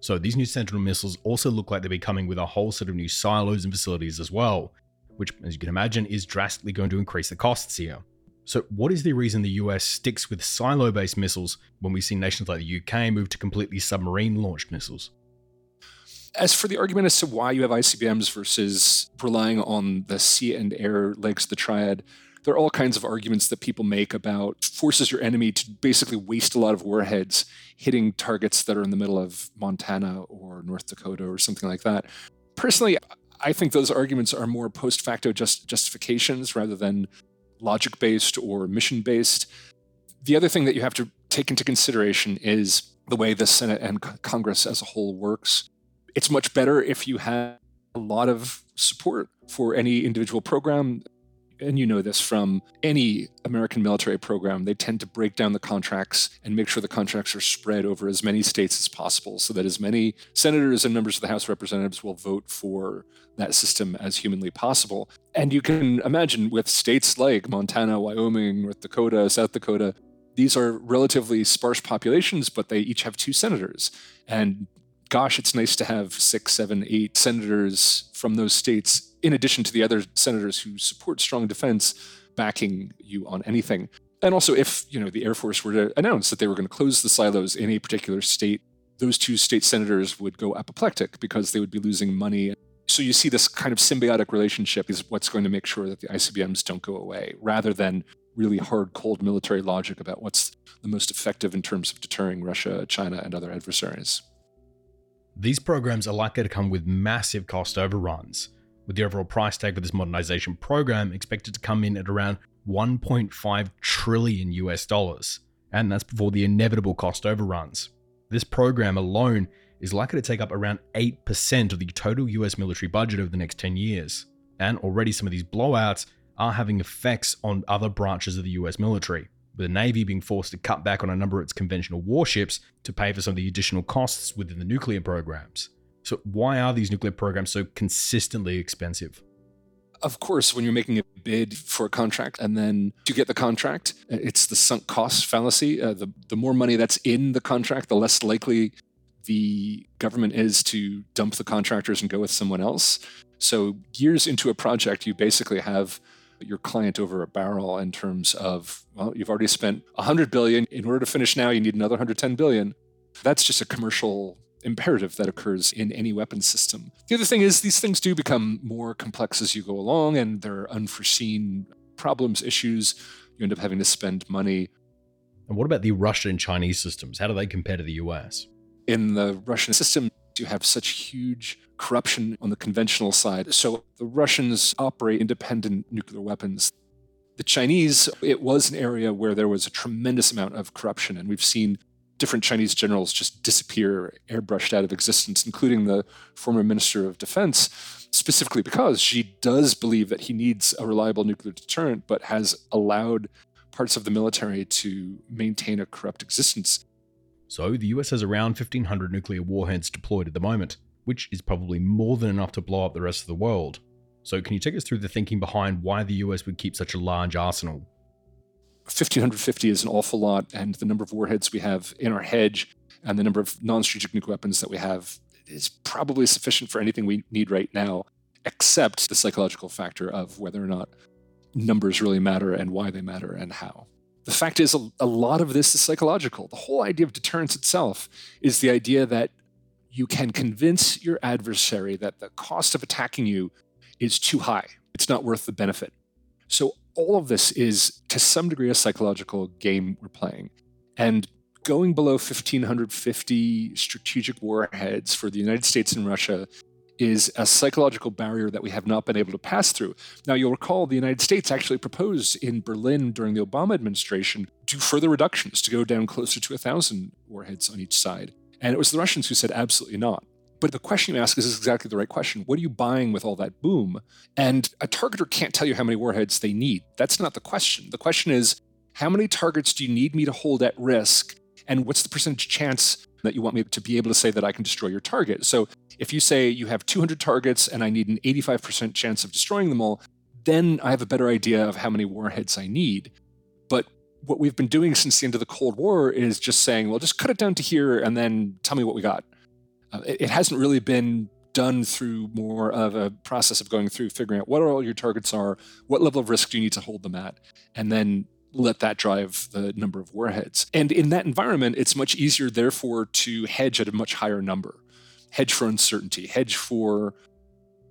So these new Sentinel missiles also look like they'll be coming with a whole set of new silos and facilities as well, which, as you can imagine, is drastically going to increase the costs here. So, what is the reason the US sticks with silo based missiles when we see nations like the UK move to completely submarine launched missiles? As for the argument as to why you have ICBMs versus relying on the sea and air legs of the triad, there are all kinds of arguments that people make about forces your enemy to basically waste a lot of warheads hitting targets that are in the middle of Montana or North Dakota or something like that. Personally, I think those arguments are more post facto just justifications rather than logic based or mission based. The other thing that you have to take into consideration is the way the Senate and Congress as a whole works it's much better if you have a lot of support for any individual program. And you know this from any American military program. They tend to break down the contracts and make sure the contracts are spread over as many states as possible so that as many senators and members of the House of Representatives will vote for that system as humanly possible. And you can imagine with states like Montana, Wyoming, North Dakota, South Dakota, these are relatively sparse populations, but they each have two senators. And gosh, it's nice to have six, seven, eight senators from those states, in addition to the other senators who support strong defense, backing you on anything. And also, if you know the Air Force were to announce that they were going to close the silos in a particular state, those two state senators would go apoplectic because they would be losing money. So you see this kind of symbiotic relationship is what's going to make sure that the ICBMs don't go away, rather than really hard, cold military logic about what's the most effective in terms of deterring Russia, China, and other adversaries. These programs are likely to come with massive cost overruns, with the overall price tag for this modernization program expected to come in at around 1.5 trillion US dollars, and that's before the inevitable cost overruns. This program alone is likely to take up around 8% of the total US military budget over the next 10 years, and already some of these blowouts are having effects on other branches of the US military with the Navy being forced to cut back on a number of its conventional warships to pay for some of the additional costs within the nuclear programs. So, why are these nuclear programs so consistently expensive? Of course, when you're making a bid for a contract and then to get the contract, it's the sunk cost fallacy. Uh, the, the more money that's in the contract, the less likely the government is to dump the contractors and go with someone else. So, years into a project, you basically have your client over a barrel in terms of well you've already spent 100 billion. In order to finish now you need another 110 billion. That's just a commercial imperative that occurs in any weapon system. The other thing is these things do become more complex as you go along and there are unforeseen problems issues. You end up having to spend money. And what about the russian and chinese systems? How do they compare to the us in the russian system you have such huge corruption on the conventional side. So the Russians operate independent nuclear weapons. The Chinese, it was an area where there was a tremendous amount of corruption, and we've seen different Chinese generals just disappear, airbrushed out of existence, including the former Minister of Defense, specifically because Xi does believe that he needs a reliable nuclear deterrent, but has allowed parts of the military to maintain a corrupt existence. So the US has around 1,500 nuclear warheads deployed at the moment which is probably more than enough to blow up the rest of the world. So, can you take us through the thinking behind why the US would keep such a large arsenal? 1,550 is an awful lot, and the number of warheads we have in our hedge and the number of non strategic nuclear weapons that we have is probably sufficient for anything we need right now, except the psychological factor of whether or not numbers really matter and why they matter and how. The fact is, a, a lot of this is psychological. The whole idea of deterrence itself is the idea that you can convince your adversary that the cost of attacking you is too high. It's not worth the benefit. So, all of this is to some degree a psychological game we're playing. And going below 1,550 strategic warheads for the United States and Russia is a psychological barrier that we have not been able to pass through. Now, you'll recall the United States actually proposed in Berlin during the Obama administration to further reductions to go down closer to 1,000 warheads on each side. And it was the Russians who said absolutely not. But the question you ask is exactly the right question. What are you buying with all that boom? And a targeter can't tell you how many warheads they need. That's not the question. The question is, how many targets do you need me to hold at risk? And what's the percentage chance that you want me to be able to say that I can destroy your target? So if you say you have 200 targets and I need an 85% chance of destroying them all, then I have a better idea of how many warheads I need. But what we've been doing since the end of the Cold War is just saying, well, just cut it down to here and then tell me what we got. Uh, it, it hasn't really been done through more of a process of going through figuring out what all your targets are, what level of risk do you need to hold them at, and then let that drive the number of warheads. And in that environment, it's much easier, therefore, to hedge at a much higher number, hedge for uncertainty, hedge for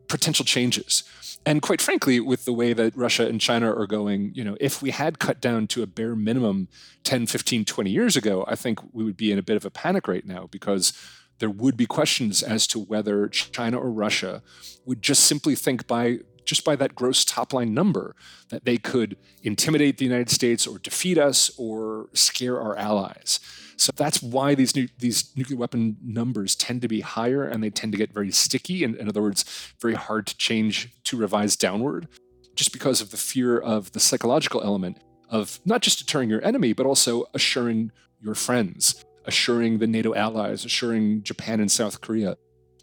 potential changes. And quite frankly, with the way that Russia and China are going, you know, if we had cut down to a bare minimum 10, 15, 20 years ago, I think we would be in a bit of a panic right now because there would be questions as to whether China or Russia would just simply think by just by that gross top line number that they could intimidate the United States or defeat us or scare our allies. So that's why these nu- these nuclear weapon numbers tend to be higher and they tend to get very sticky and in other words very hard to change to revise downward just because of the fear of the psychological element of not just deterring your enemy but also assuring your friends assuring the NATO allies, assuring Japan and South Korea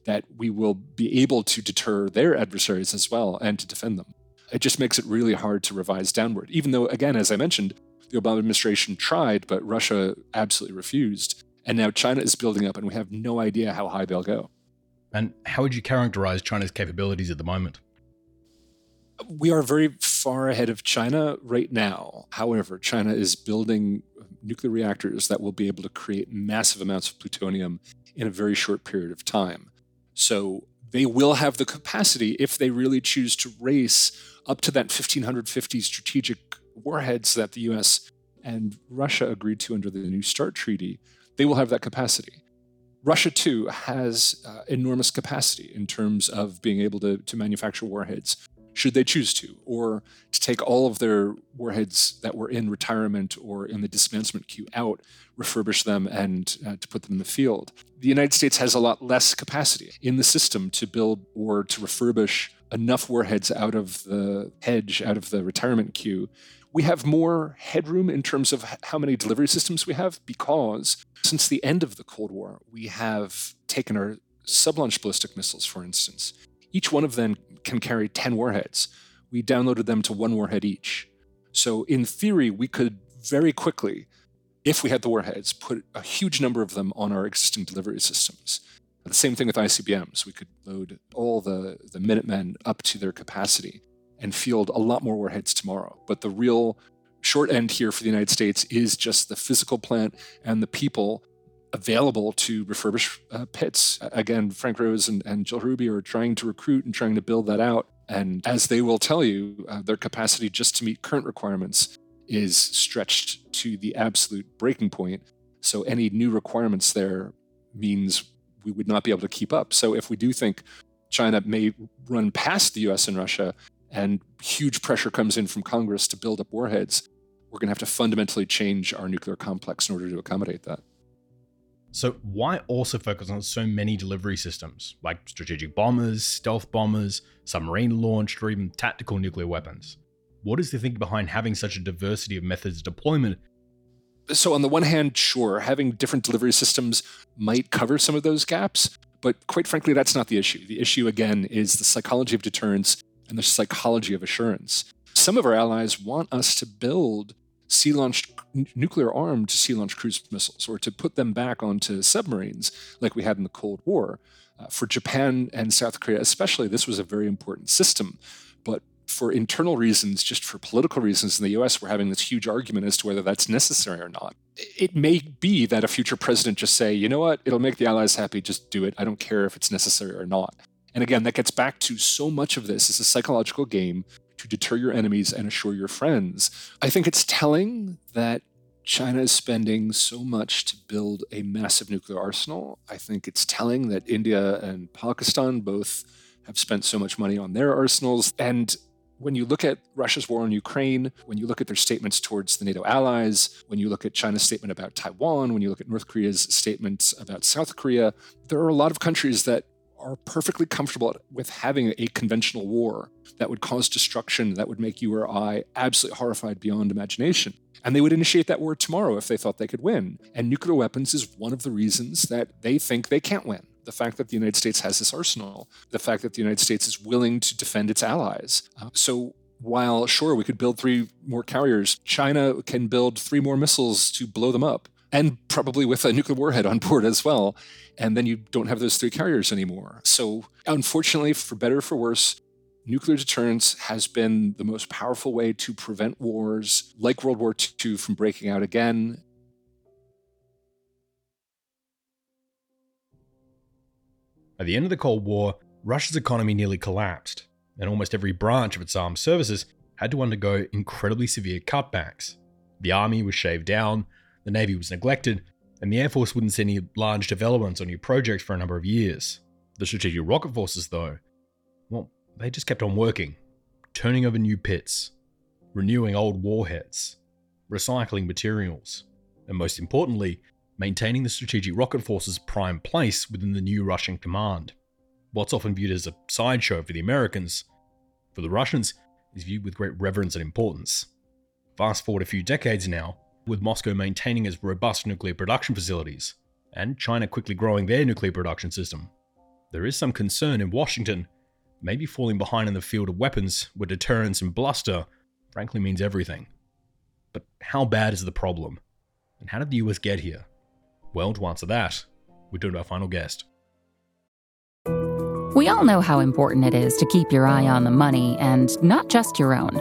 that we will be able to deter their adversaries as well and to defend them. It just makes it really hard to revise downward, even though, again, as I mentioned, the Obama administration tried, but Russia absolutely refused. And now China is building up, and we have no idea how high they'll go. And how would you characterize China's capabilities at the moment? We are very far ahead of China right now. However, China is building nuclear reactors that will be able to create massive amounts of plutonium in a very short period of time. So they will have the capacity, if they really choose to race up to that 1550 strategic warheads that the US and Russia agreed to under the New START Treaty, they will have that capacity. Russia, too, has uh, enormous capacity in terms of being able to, to manufacture warheads should they choose to, or to take all of their warheads that were in retirement or in the dismantlement queue out, refurbish them, and uh, to put them in the field. The United States has a lot less capacity in the system to build or to refurbish enough warheads out of the hedge, out of the retirement queue. We have more headroom in terms of how many delivery systems we have because since the end of the Cold War, we have taken our sub launch ballistic missiles, for instance. Each one of them can carry 10 warheads. We downloaded them to one warhead each. So, in theory, we could very quickly, if we had the warheads, put a huge number of them on our existing delivery systems. The same thing with ICBMs. We could load all the, the Minutemen up to their capacity and field a lot more warheads tomorrow. But the real short end here for the United States is just the physical plant and the people available to refurbish uh, pits. Again, Frank Rose and, and Jill Hruby are trying to recruit and trying to build that out. And as they will tell you, uh, their capacity just to meet current requirements is stretched to the absolute breaking point. So any new requirements there means we would not be able to keep up. So if we do think China may run past the US and Russia and huge pressure comes in from Congress to build up warheads, we're going to have to fundamentally change our nuclear complex in order to accommodate that. So, why also focus on so many delivery systems, like strategic bombers, stealth bombers, submarine launched, or even tactical nuclear weapons? What is the thinking behind having such a diversity of methods of deployment? So, on the one hand, sure, having different delivery systems might cover some of those gaps, but quite frankly, that's not the issue. The issue, again, is the psychology of deterrence and the psychology of assurance. Some of our allies want us to build sea launched nuclear armed to sea launched cruise missiles or to put them back onto submarines like we had in the Cold War. Uh, for Japan and South Korea, especially, this was a very important system. But for internal reasons, just for political reasons in the US, we're having this huge argument as to whether that's necessary or not. It may be that a future president just say, you know what, it'll make the Allies happy, just do it. I don't care if it's necessary or not. And again, that gets back to so much of this is a psychological game to deter your enemies and assure your friends. I think it's telling that China is spending so much to build a massive nuclear arsenal. I think it's telling that India and Pakistan both have spent so much money on their arsenals. And When you look at Russia's war on Ukraine, when you look at their statements towards the NATO allies, when you look at China's statement about Taiwan, when you look at North Korea's statements about South Korea, there are a lot of countries that are perfectly comfortable with having a conventional war that would cause destruction, that would make you or I absolutely horrified beyond imagination. And they would initiate that war tomorrow if they thought they could win. And nuclear weapons is one of the reasons that they think they can't win. The fact that the United States has this arsenal, the fact that the United States is willing to defend its allies. Uh, so while sure we could build three more carriers, China can build three more missiles to blow them up and probably with a nuclear warhead on board as well. And then you don't have those three carriers anymore. So, unfortunately, for better or for worse, nuclear deterrence has been the most powerful way to prevent wars like World War II from breaking out again. At the end of the Cold War, Russia's economy nearly collapsed, and almost every branch of its armed services had to undergo incredibly severe cutbacks. The army was shaved down, the Navy was neglected, and the Air Force wouldn't see any large developments or new projects for a number of years. The Strategic Rocket Forces, though, well, they just kept on working, turning over new pits, renewing old warheads, recycling materials, and most importantly, maintaining the Strategic Rocket Force's prime place within the new Russian command. What's often viewed as a sideshow for the Americans, for the Russians, is viewed with great reverence and importance. Fast forward a few decades now, with Moscow maintaining its robust nuclear production facilities, and China quickly growing their nuclear production system. There is some concern in Washington, maybe falling behind in the field of weapons where deterrence and bluster frankly means everything. But how bad is the problem? And how did the US get here? Well, to answer that, we turn to our final guest. We all know how important it is to keep your eye on the money and not just your own.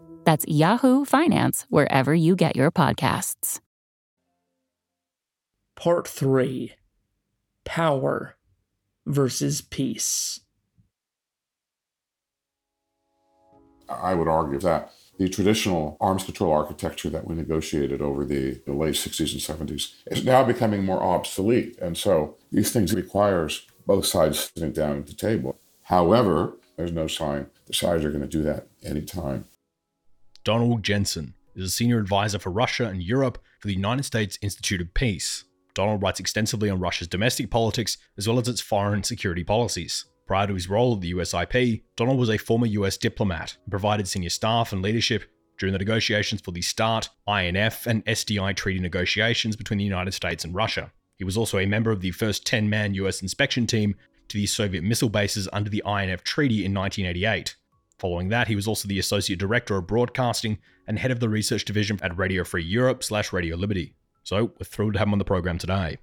That's Yahoo Finance wherever you get your podcasts. Part 3 Power versus Peace. I would argue that the traditional arms control architecture that we negotiated over the, the late 60s and 70s is now becoming more obsolete. And so these things requires both sides sitting down at the table. However, there's no sign the sides are going to do that anytime. Donald Jensen is a senior advisor for Russia and Europe for the United States Institute of Peace. Donald writes extensively on Russia's domestic politics as well as its foreign security policies. Prior to his role at the USIP, Donald was a former US diplomat and provided senior staff and leadership during the negotiations for the START, INF, and SDI treaty negotiations between the United States and Russia. He was also a member of the first 10 man US inspection team to the Soviet missile bases under the INF Treaty in 1988. Following that, he was also the Associate Director of Broadcasting and head of the research division at Radio Free Europe slash Radio Liberty. So we're thrilled to have him on the program today.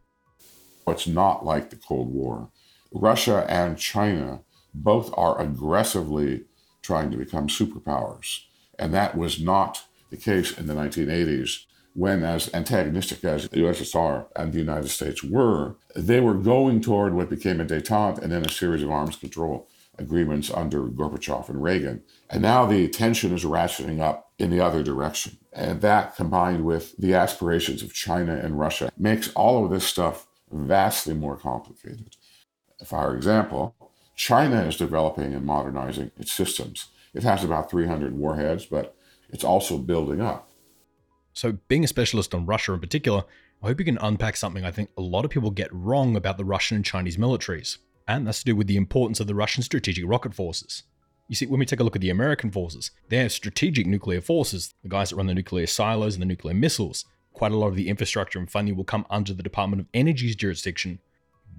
It's not like the Cold War. Russia and China both are aggressively trying to become superpowers. And that was not the case in the 1980s when, as antagonistic as the USSR and the United States were, they were going toward what became a detente and then a series of arms control agreements under Gorbachev and Reagan. And now the tension is ratcheting up in the other direction. And that, combined with the aspirations of China and Russia, makes all of this stuff vastly more complicated. For example, China is developing and modernizing its systems. It has about 300 warheads, but it's also building up. So, being a specialist on Russia in particular, I hope you can unpack something I think a lot of people get wrong about the Russian and Chinese militaries, and that's to do with the importance of the Russian strategic rocket forces. You see, when we take a look at the American forces, they have strategic nuclear forces, the guys that run the nuclear silos and the nuclear missiles. Quite a lot of the infrastructure and funding will come under the Department of Energy's jurisdiction,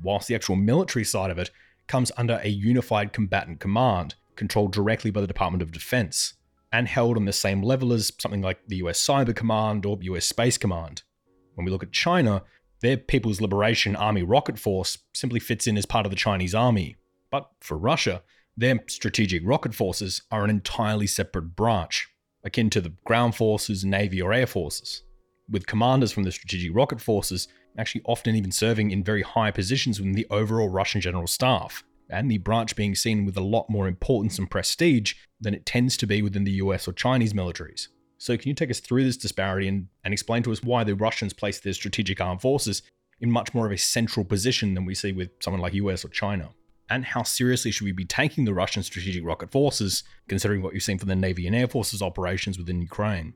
whilst the actual military side of it comes under a unified combatant command, controlled directly by the Department of Defense and held on the same level as something like the US Cyber Command or US Space Command. When we look at China, their People's Liberation Army Rocket Force simply fits in as part of the Chinese army. But for Russia, their strategic rocket forces are an entirely separate branch. akin to the ground forces, navy, or air forces, with commanders from the strategic rocket forces actually often even serving in very high positions within the overall Russian general staff, and the branch being seen with a lot more importance and prestige than it tends to be within the US or Chinese militaries. So, can you take us through this disparity and, and explain to us why the Russians place their strategic armed forces in much more of a central position than we see with someone like US or China? And how seriously should we be taking the Russian strategic rocket forces, considering what you've seen from the Navy and Air Forces operations within Ukraine?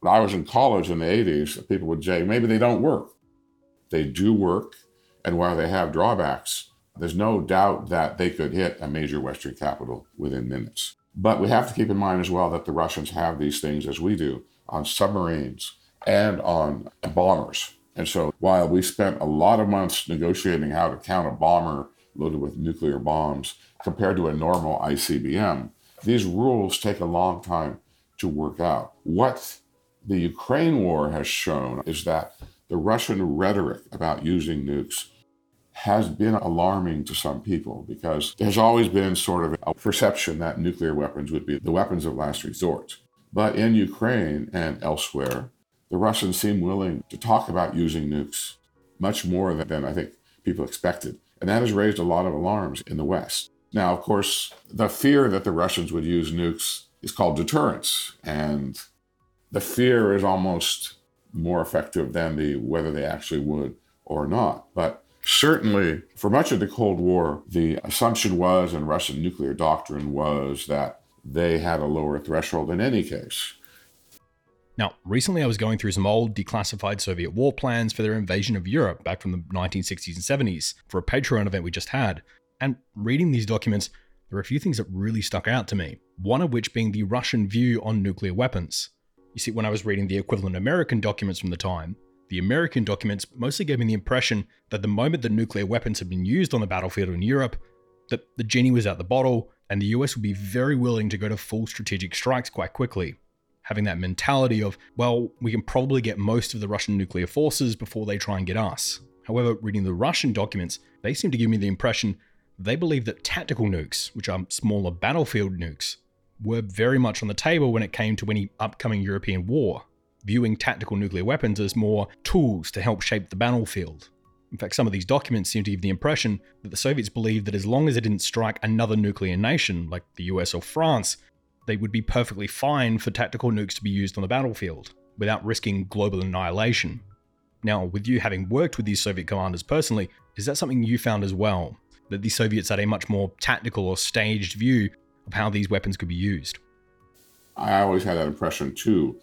When I was in college in the 80s, people would say, maybe they don't work. They do work, and while they have drawbacks, there's no doubt that they could hit a major Western capital within minutes. But we have to keep in mind as well that the Russians have these things as we do on submarines and on bombers. And so while we spent a lot of months negotiating how to count a bomber loaded with nuclear bombs compared to a normal ICBM, these rules take a long time to work out. What the Ukraine war has shown is that the Russian rhetoric about using nukes has been alarming to some people because there's always been sort of a perception that nuclear weapons would be the weapons of last resort. But in Ukraine and elsewhere, the Russians seem willing to talk about using nukes much more than I think people expected. And that has raised a lot of alarms in the West. Now, of course, the fear that the Russians would use nukes is called deterrence. And the fear is almost more effective than the whether they actually would or not. But certainly, for much of the Cold War, the assumption was, and Russian nuclear doctrine was, that they had a lower threshold in any case. Now, recently I was going through some old declassified Soviet war plans for their invasion of Europe back from the 1960s and 70s for a Patreon event we just had. And reading these documents, there are a few things that really stuck out to me, one of which being the Russian view on nuclear weapons. You see, when I was reading the equivalent American documents from the time, the American documents mostly gave me the impression that the moment that nuclear weapons had been used on the battlefield in Europe, that the genie was out the bottle and the US would be very willing to go to full strategic strikes quite quickly having that mentality of, well, we can probably get most of the Russian nuclear forces before they try and get us. However, reading the Russian documents, they seem to give me the impression they believe that tactical nukes, which are smaller battlefield nukes, were very much on the table when it came to any upcoming European war, viewing tactical nuclear weapons as more tools to help shape the battlefield. In fact, some of these documents seem to give the impression that the Soviets believed that as long as it didn't strike another nuclear nation, like the US or France, they would be perfectly fine for tactical nukes to be used on the battlefield without risking global annihilation. Now, with you having worked with these Soviet commanders personally, is that something you found as well? That the Soviets had a much more tactical or staged view of how these weapons could be used? I always had that impression too.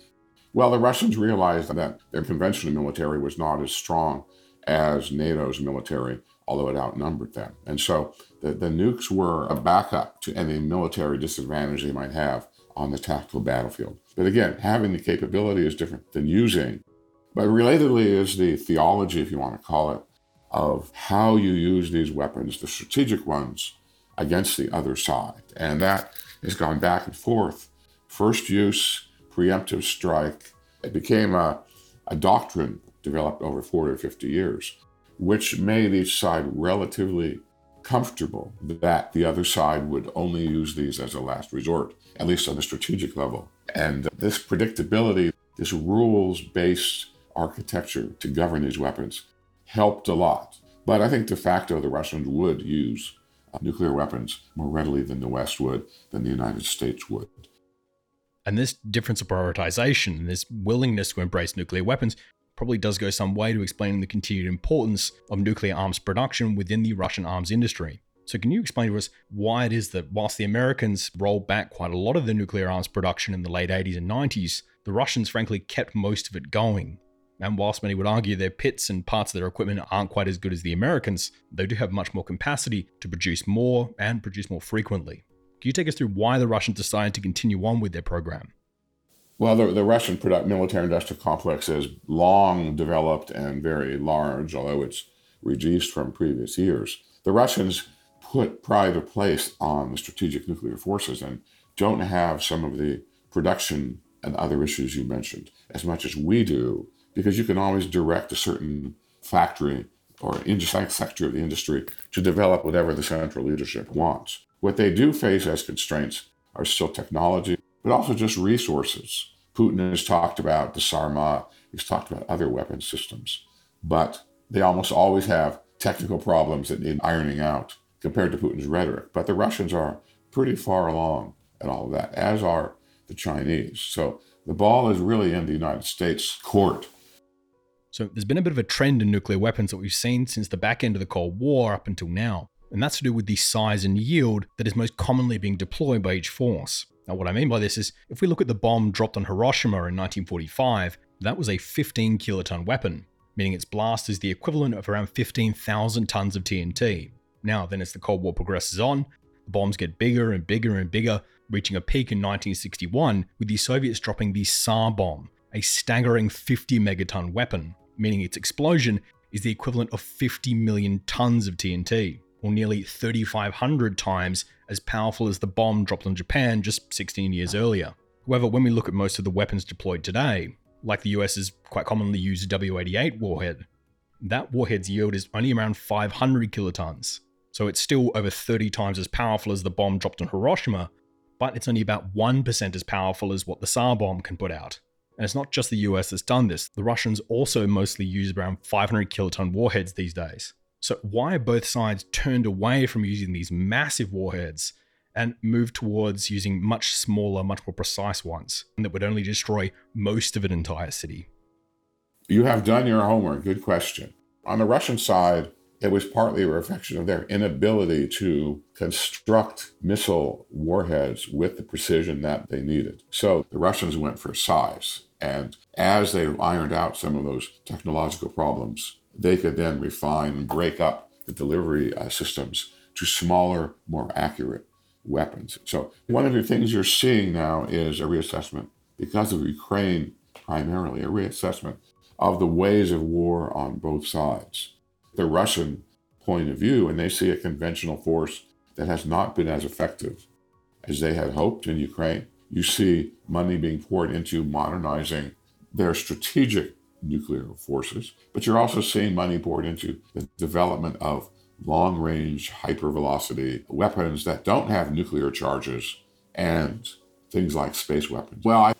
Well, the Russians realized that their conventional military was not as strong as NATO's military, although it outnumbered them. And so the, the nukes were a backup to any military disadvantage they might have on the tactical battlefield. But again, having the capability is different than using. But relatedly is the theology, if you want to call it, of how you use these weapons, the strategic ones, against the other side. And that has gone back and forth. First use, preemptive strike. It became a, a doctrine developed over 40 or 50 years, which made each side relatively comfortable that the other side would only use these as a last resort, at least on the strategic level. And this predictability, this rules based architecture to govern these weapons helped a lot. But I think de facto the Russians would use uh, nuclear weapons more readily than the West would, than the United States would. And this difference of prioritization and this willingness to embrace nuclear weapons probably does go some way to explaining the continued importance of nuclear arms production within the Russian arms industry. So, can you explain to us why it is that whilst the Americans rolled back quite a lot of the nuclear arms production in the late 80s and 90s, the Russians frankly kept most of it going? And whilst many would argue their pits and parts of their equipment aren't quite as good as the Americans, they do have much more capacity to produce more and produce more frequently. Can you take us through why the Russians decided to continue on with their program? Well, the, the Russian product, military industrial complex is long developed and very large, although it's reduced from previous years. The Russians put pride of place on the strategic nuclear forces and don't have some of the production and other issues you mentioned as much as we do, because you can always direct a certain factory or industry sector of the industry to develop whatever the central leadership wants. What they do face as constraints are still technology, but also just resources. Putin has talked about the Sarmat, he's talked about other weapon systems, but they almost always have technical problems that need ironing out compared to Putin's rhetoric. But the Russians are pretty far along in all of that, as are the Chinese. So the ball is really in the United States court. So there's been a bit of a trend in nuclear weapons that we've seen since the back end of the Cold War up until now. And that's to do with the size and yield that is most commonly being deployed by each force. Now, what I mean by this is if we look at the bomb dropped on Hiroshima in 1945, that was a 15 kiloton weapon, meaning its blast is the equivalent of around 15,000 tons of TNT. Now, then, as the Cold War progresses on, the bombs get bigger and bigger and bigger, reaching a peak in 1961 with the Soviets dropping the Tsar bomb, a staggering 50 megaton weapon, meaning its explosion is the equivalent of 50 million tons of TNT, or nearly 3,500 times as powerful as the bomb dropped on Japan just 16 years earlier. However, when we look at most of the weapons deployed today, like the US's quite commonly used W 88 warhead, that warhead's yield is only around 500 kilotons, so it's still over 30 times as powerful as the bomb dropped on Hiroshima, but it's only about 1% as powerful as what the Tsar bomb can put out. And it's not just the US that's done this, the Russians also mostly use around 500 kiloton warheads these days. So, why are both sides turned away from using these massive warheads and moved towards using much smaller, much more precise ones that would only destroy most of an entire city? You have done your homework. Good question. On the Russian side, it was partly a reflection of their inability to construct missile warheads with the precision that they needed. So the Russians went for size. And as they ironed out some of those technological problems, they could then refine and break up the delivery uh, systems to smaller, more accurate weapons. So one of the things you're seeing now is a reassessment, because of Ukraine primarily, a reassessment of the ways of war on both sides the Russian point of view, and they see a conventional force that has not been as effective as they had hoped in Ukraine. You see money being poured into modernizing their strategic nuclear forces, but you're also seeing money poured into the development of long range, hypervelocity weapons that don't have nuclear charges and things like space weapons. Well, I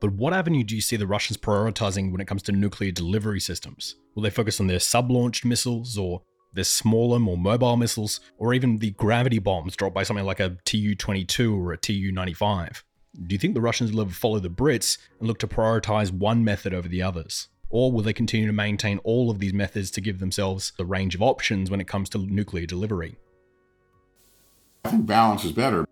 but what avenue do you see the Russians prioritizing when it comes to nuclear delivery systems? Will they focus on their sub launched missiles or their smaller, more mobile missiles, or even the gravity bombs dropped by something like a Tu 22 or a Tu 95? Do you think the Russians will ever follow the Brits and look to prioritize one method over the others? Or will they continue to maintain all of these methods to give themselves a range of options when it comes to nuclear delivery? I think balance is better.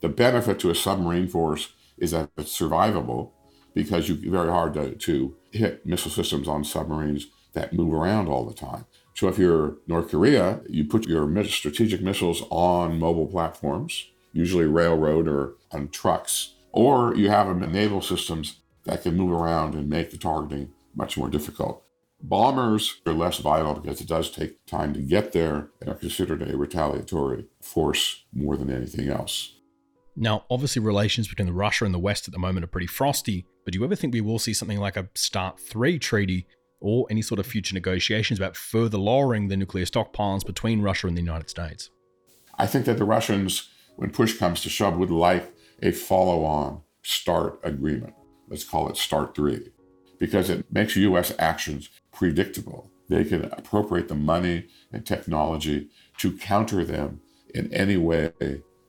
The benefit to a submarine force is that it's survivable because you very hard to, to hit missile systems on submarines that move around all the time. So if you're North Korea, you put your strategic missiles on mobile platforms, usually railroad or on trucks, or you have them in naval systems that can move around and make the targeting much more difficult. Bombers are less vital because it does take time to get there and are considered a retaliatory force more than anything else. Now, obviously, relations between Russia and the West at the moment are pretty frosty, but do you ever think we will see something like a START 3 treaty or any sort of future negotiations about further lowering the nuclear stockpiles between Russia and the United States? I think that the Russians, when push comes to shove, would like a follow on START agreement. Let's call it START 3, because it makes U.S. actions predictable. They can appropriate the money and technology to counter them in any way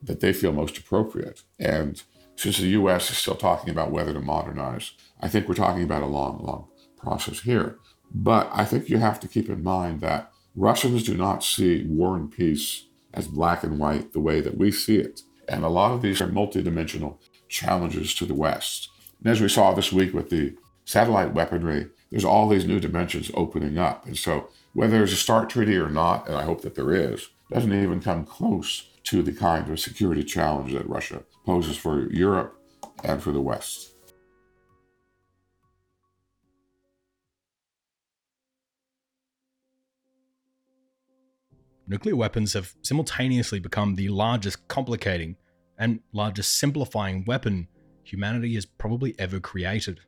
that they feel most appropriate. And since the US is still talking about whether to modernize, I think we're talking about a long, long process here. But I think you have to keep in mind that Russians do not see war and peace as black and white the way that we see it. And a lot of these are multidimensional challenges to the West. And as we saw this week with the satellite weaponry, there's all these new dimensions opening up. And so, whether there's a START treaty or not, and I hope that there is, doesn't even come close to the kind of security challenge that Russia poses for Europe and for the West. Nuclear weapons have simultaneously become the largest complicating and largest simplifying weapon humanity has probably ever created.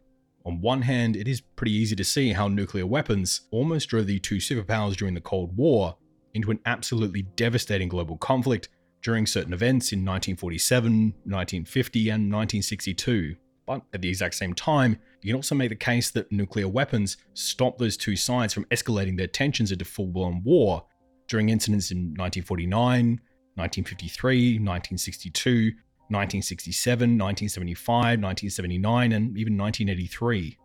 On one hand, it is pretty easy to see how nuclear weapons almost drove the two superpowers during the Cold War into an absolutely devastating global conflict during certain events in 1947, 1950, and 1962. But at the exact same time, you can also make the case that nuclear weapons stopped those two sides from escalating their tensions into full blown war during incidents in 1949, 1953, 1962, 1967, 1975, 1979, and even 1983.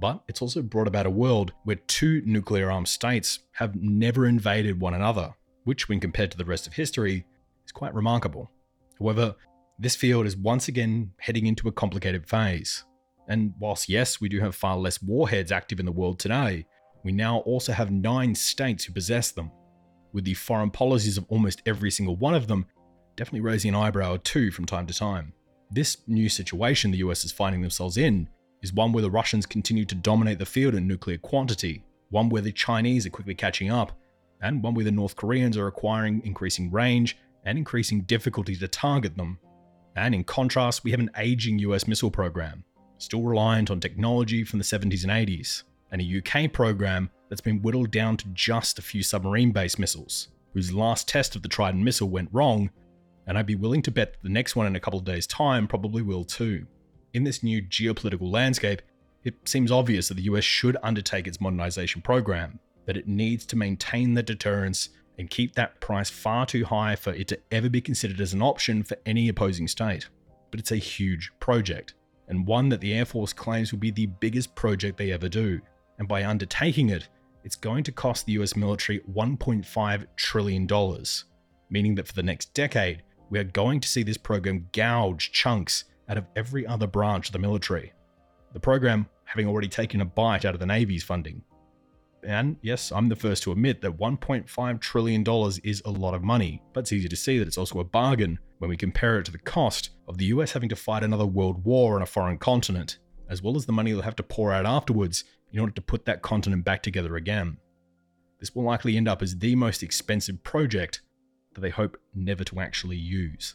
But it's also brought about a world where two nuclear armed states have never invaded one another, which, when compared to the rest of history, is quite remarkable. However, this field is once again heading into a complicated phase. And whilst, yes, we do have far less warheads active in the world today, we now also have nine states who possess them, with the foreign policies of almost every single one of them definitely raising an eyebrow or two from time to time. This new situation the US is finding themselves in is one where the Russians continue to dominate the field in nuclear quantity, one where the Chinese are quickly catching up, and one where the North Koreans are acquiring increasing range and increasing difficulty to target them. And in contrast, we have an aging US missile program, still reliant on technology from the 70s and 80s, and a UK program that's been whittled down to just a few submarine based missiles, whose last test of the Trident missile went wrong, and I'd be willing to bet that the next one in a couple of days' time probably will too. In this new geopolitical landscape, it seems obvious that the US should undertake its modernization program, that it needs to maintain the deterrence and keep that price far too high for it to ever be considered as an option for any opposing state. But it's a huge project, and one that the Air Force claims will be the biggest project they ever do. And by undertaking it, it's going to cost the US military $1.5 trillion, meaning that for the next decade, we are going to see this program gouge chunks out of every other branch of the military. The program having already taken a bite out of the Navy's funding. And yes, I'm the first to admit that $1.5 trillion is a lot of money, but it's easy to see that it's also a bargain when we compare it to the cost of the US having to fight another world war on a foreign continent, as well as the money they'll have to pour out afterwards in order to put that continent back together again. This will likely end up as the most expensive project that they hope never to actually use.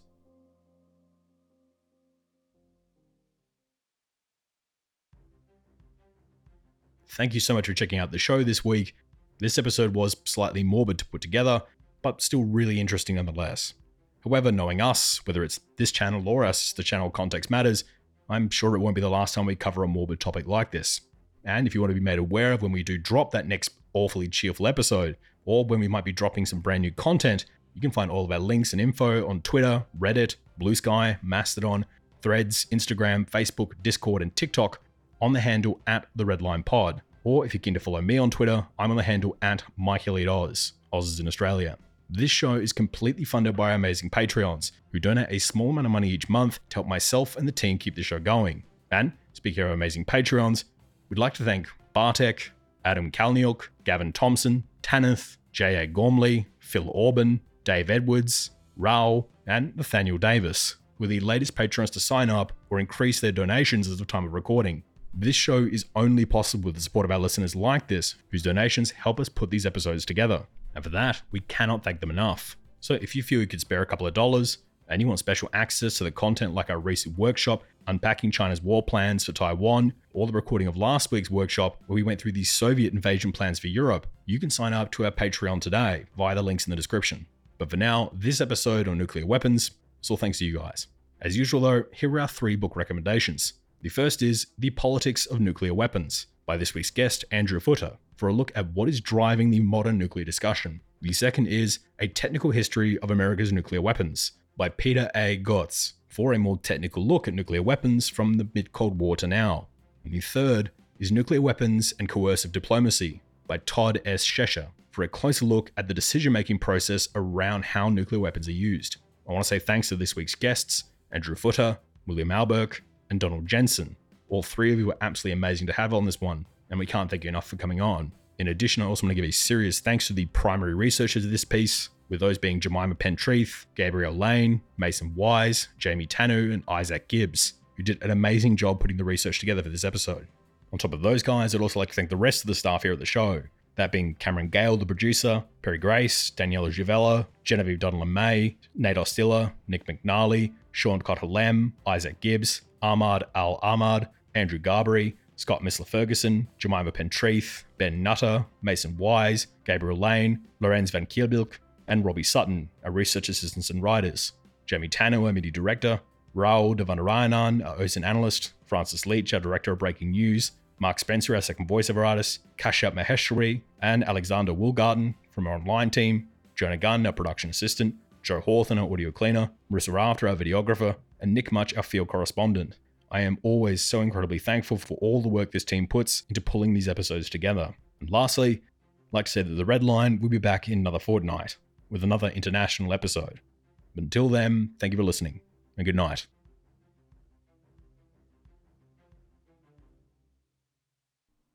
Thank you so much for checking out the show this week. This episode was slightly morbid to put together, but still really interesting nonetheless. However, knowing us, whether it's this channel or our sister channel Context Matters, I'm sure it won't be the last time we cover a morbid topic like this. And if you want to be made aware of when we do drop that next awfully cheerful episode, or when we might be dropping some brand new content, you can find all of our links and info on Twitter, Reddit, Blue Sky, Mastodon, Threads, Instagram, Facebook, Discord, and TikTok on the handle at the Redline Pod. Or if you're keen to follow me on Twitter, I'm on the handle at Mike Hilliard Oz. Oz is in Australia. This show is completely funded by our amazing Patreons, who donate a small amount of money each month to help myself and the team keep the show going. And speaking of amazing Patreons, we'd like to thank Bartek, Adam Kalniuk, Gavin Thompson, Tanith, J.A. Gormley, Phil Orban, Dave Edwards, Raul, and Nathaniel Davis, who are the latest patrons to sign up or increase their donations as of time of recording. This show is only possible with the support of our listeners like this, whose donations help us put these episodes together. And for that, we cannot thank them enough. So if you feel you could spare a couple of dollars, and you want special access to the content like our recent workshop, unpacking China's war plans for Taiwan, or the recording of last week's workshop where we went through the Soviet invasion plans for Europe, you can sign up to our Patreon today via the links in the description. But for now, this episode on nuclear weapons is all thanks to you guys. As usual, though, here are our three book recommendations. The first is The Politics of Nuclear Weapons by this week's guest, Andrew Futter, for a look at what is driving the modern nuclear discussion. The second is A Technical History of America's Nuclear Weapons by Peter A. Goetz, for a more technical look at nuclear weapons from the mid Cold War to now. And the third is Nuclear Weapons and Coercive Diplomacy by Todd S. Sechser, for a closer look at the decision making process around how nuclear weapons are used. I want to say thanks to this week's guests, Andrew Futter, William Alberque, and Donald Jensen. All three of you were absolutely amazing to have on this one, and we can't thank you enough for coming on. In addition, I also want to give a serious thanks to the primary researchers of this piece, with those being Jemima Pentreath, Gabrielle Lane, Mason Wise, Jamie Tanu, and Isaac Gibbs, who did an amazing job putting the research together for this episode. On top of those guys, I'd also like to thank the rest of the staff here at the show, that being Cameron Gale, the producer, Perry Grace, Daniela Givella, Genevieve Donald May, Nate Ostilla, Nick McNally, Sean Cotter Isaac Gibbs, Ahmad Al Ahmad, Andrew Garbery, Scott Missler Ferguson, Jemima Pentreath, Ben Nutter, Mason Wise, Gabriel Lane, Lorenz Van Kielbilk, and Robbie Sutton, our research assistants and writers, Jamie Tanner, our media director, Raul Devanarayanan, our OSINT analyst, Francis Leach, our director of breaking news, Mark Spencer, our second voiceover artist, Kashyap Maheshwari, and Alexander Wilgarten from our online team, Jonah Gunn, our production assistant, Joe Hawthorne, our audio cleaner, Marissa Rafter, our videographer, and Nick Much, our field correspondent. I am always so incredibly thankful for all the work this team puts into pulling these episodes together. And lastly, I'd like to say that the Red Line will be back in another fortnight with another international episode. But until then, thank you for listening, and good night.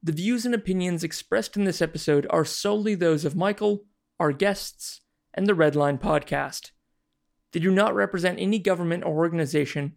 The views and opinions expressed in this episode are solely those of Michael, our guests, and the Redline podcast. They do not represent any government or organization